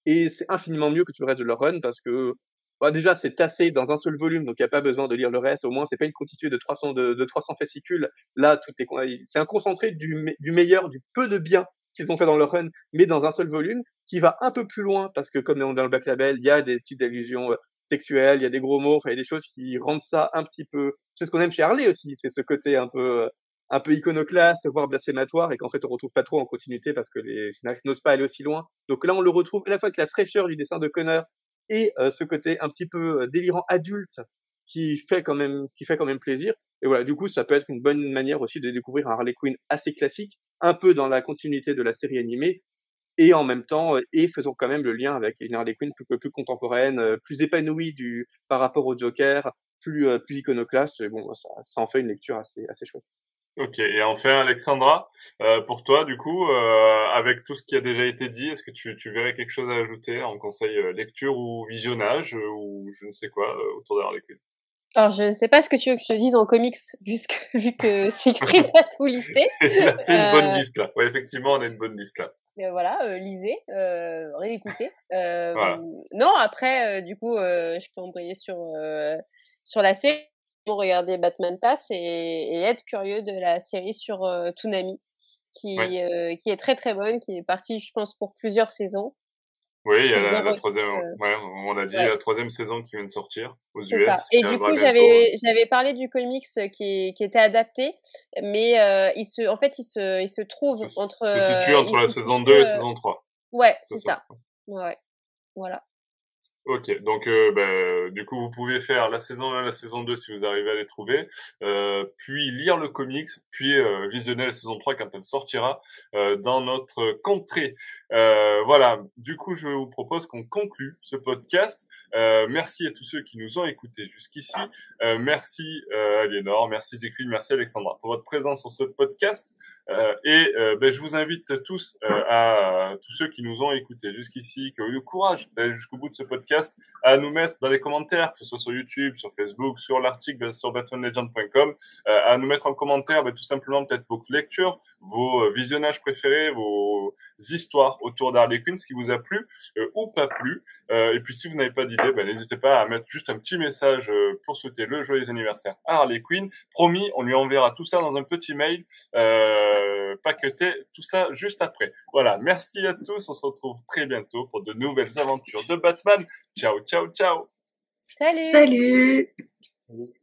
Et c'est infiniment mieux que tout le reste de leur run parce que bah, déjà, c'est tassé dans un seul volume, donc il n'y a pas besoin de lire le reste. Au moins, c'est pas une quantité de 300, de, de 300 fascicules. Là, tout est, c'est un concentré du meilleur, du peu de bien qu'ils ont fait dans leur run, mais dans un seul volume, qui va un peu plus loin, parce que comme dans le Black Label, il y a des petites allusions il y a des gros mots, il y a des choses qui rendent ça un petit peu, c'est ce qu'on aime chez Harley aussi, c'est ce côté un peu, un peu iconoclaste, voire blasphématoire, et qu'en fait on retrouve pas trop en continuité parce que les scénaristes n'osent pas aller aussi loin. Donc là, on le retrouve à la fois avec la fraîcheur du dessin de Connor et euh, ce côté un petit peu euh, délirant adulte qui fait quand même qui fait quand même plaisir. Et voilà, du coup, ça peut être une bonne manière aussi de découvrir un Harley Quinn assez classique, un peu dans la continuité de la série animée, et en même temps, et faisons quand même le lien avec une Harley Quinn plus, plus contemporaine, plus épanouie du par rapport au Joker, plus plus iconoclaste. Bon, ça, ça en fait une lecture assez assez chouette. Ok, et enfin Alexandra, euh, pour toi du coup, euh, avec tout ce qui a déjà été dit, est-ce que tu, tu verrais quelque chose à ajouter en conseil lecture ou visionnage ou je ne sais quoi autour de Harley Quinn? Alors je ne sais pas ce que tu veux que je te dise en comics vu que, vu que c'est écrit à tout listé. on a fait une bonne liste là. Ouais, effectivement, on a une bonne liste là. Mais voilà, lisez, réécoutez. Voilà. Non, après, du coup, je peux embrayer sur sur la série regarder Batman Tass et, et, être curieux de la série sur euh, Toonami, qui, euh, qui est très très bonne, qui est partie, je pense, pour plusieurs saisons. Oui, il y a la, troisième, euh, ouais, on a dit la troisième saison qui vient de sortir aux US. Ça. Et du coup, j'avais j'avais parlé du comics qui, qui était adapté, mais euh, il se, en fait, il se, il se trouve entre. Se situe entre la saison 2 et la saison 3. Ouais, c'est ça. ça. Ouais, voilà. Ok, donc euh, bah, du coup vous pouvez faire la saison 1, la saison 2 si vous arrivez à les trouver, euh, puis lire le comics, puis euh, visionner la saison 3 quand elle sortira euh, dans notre contrée. Euh, voilà, du coup je vous propose qu'on conclue ce podcast. Euh, merci à tous ceux qui nous ont écoutés jusqu'ici. merci Aliénor, merci Zéphine, merci Alexandra pour votre présence sur ce podcast. et ben, je vous invite tous à tous ceux qui nous ont écoutés jusqu'ici, qui ont eu le courage d'aller jusqu'au bout de ce podcast à nous mettre dans les commentaires, que ce soit sur YouTube, sur Facebook, sur l'article sur batmanlegend.com, euh, à nous mettre en commentaire ben, tout simplement peut-être vos lectures, vos euh, visionnages préférés, vos histoires autour d'Harley Quinn, ce qui vous a plu euh, ou pas plu. et puis si vous n'avez pas d'idée, ben, n'hésitez pas à mettre juste un petit message pour souhaiter le joyeux anniversaire à Harley Quinn. Promis, on lui enverra tout ça dans un petit mail paqueté, tout ça juste après. Voilà, merci à tous, on se retrouve très bientôt pour de nouvelles aventures de Batman. Ciao, ciao, ciao. Salut. Salut.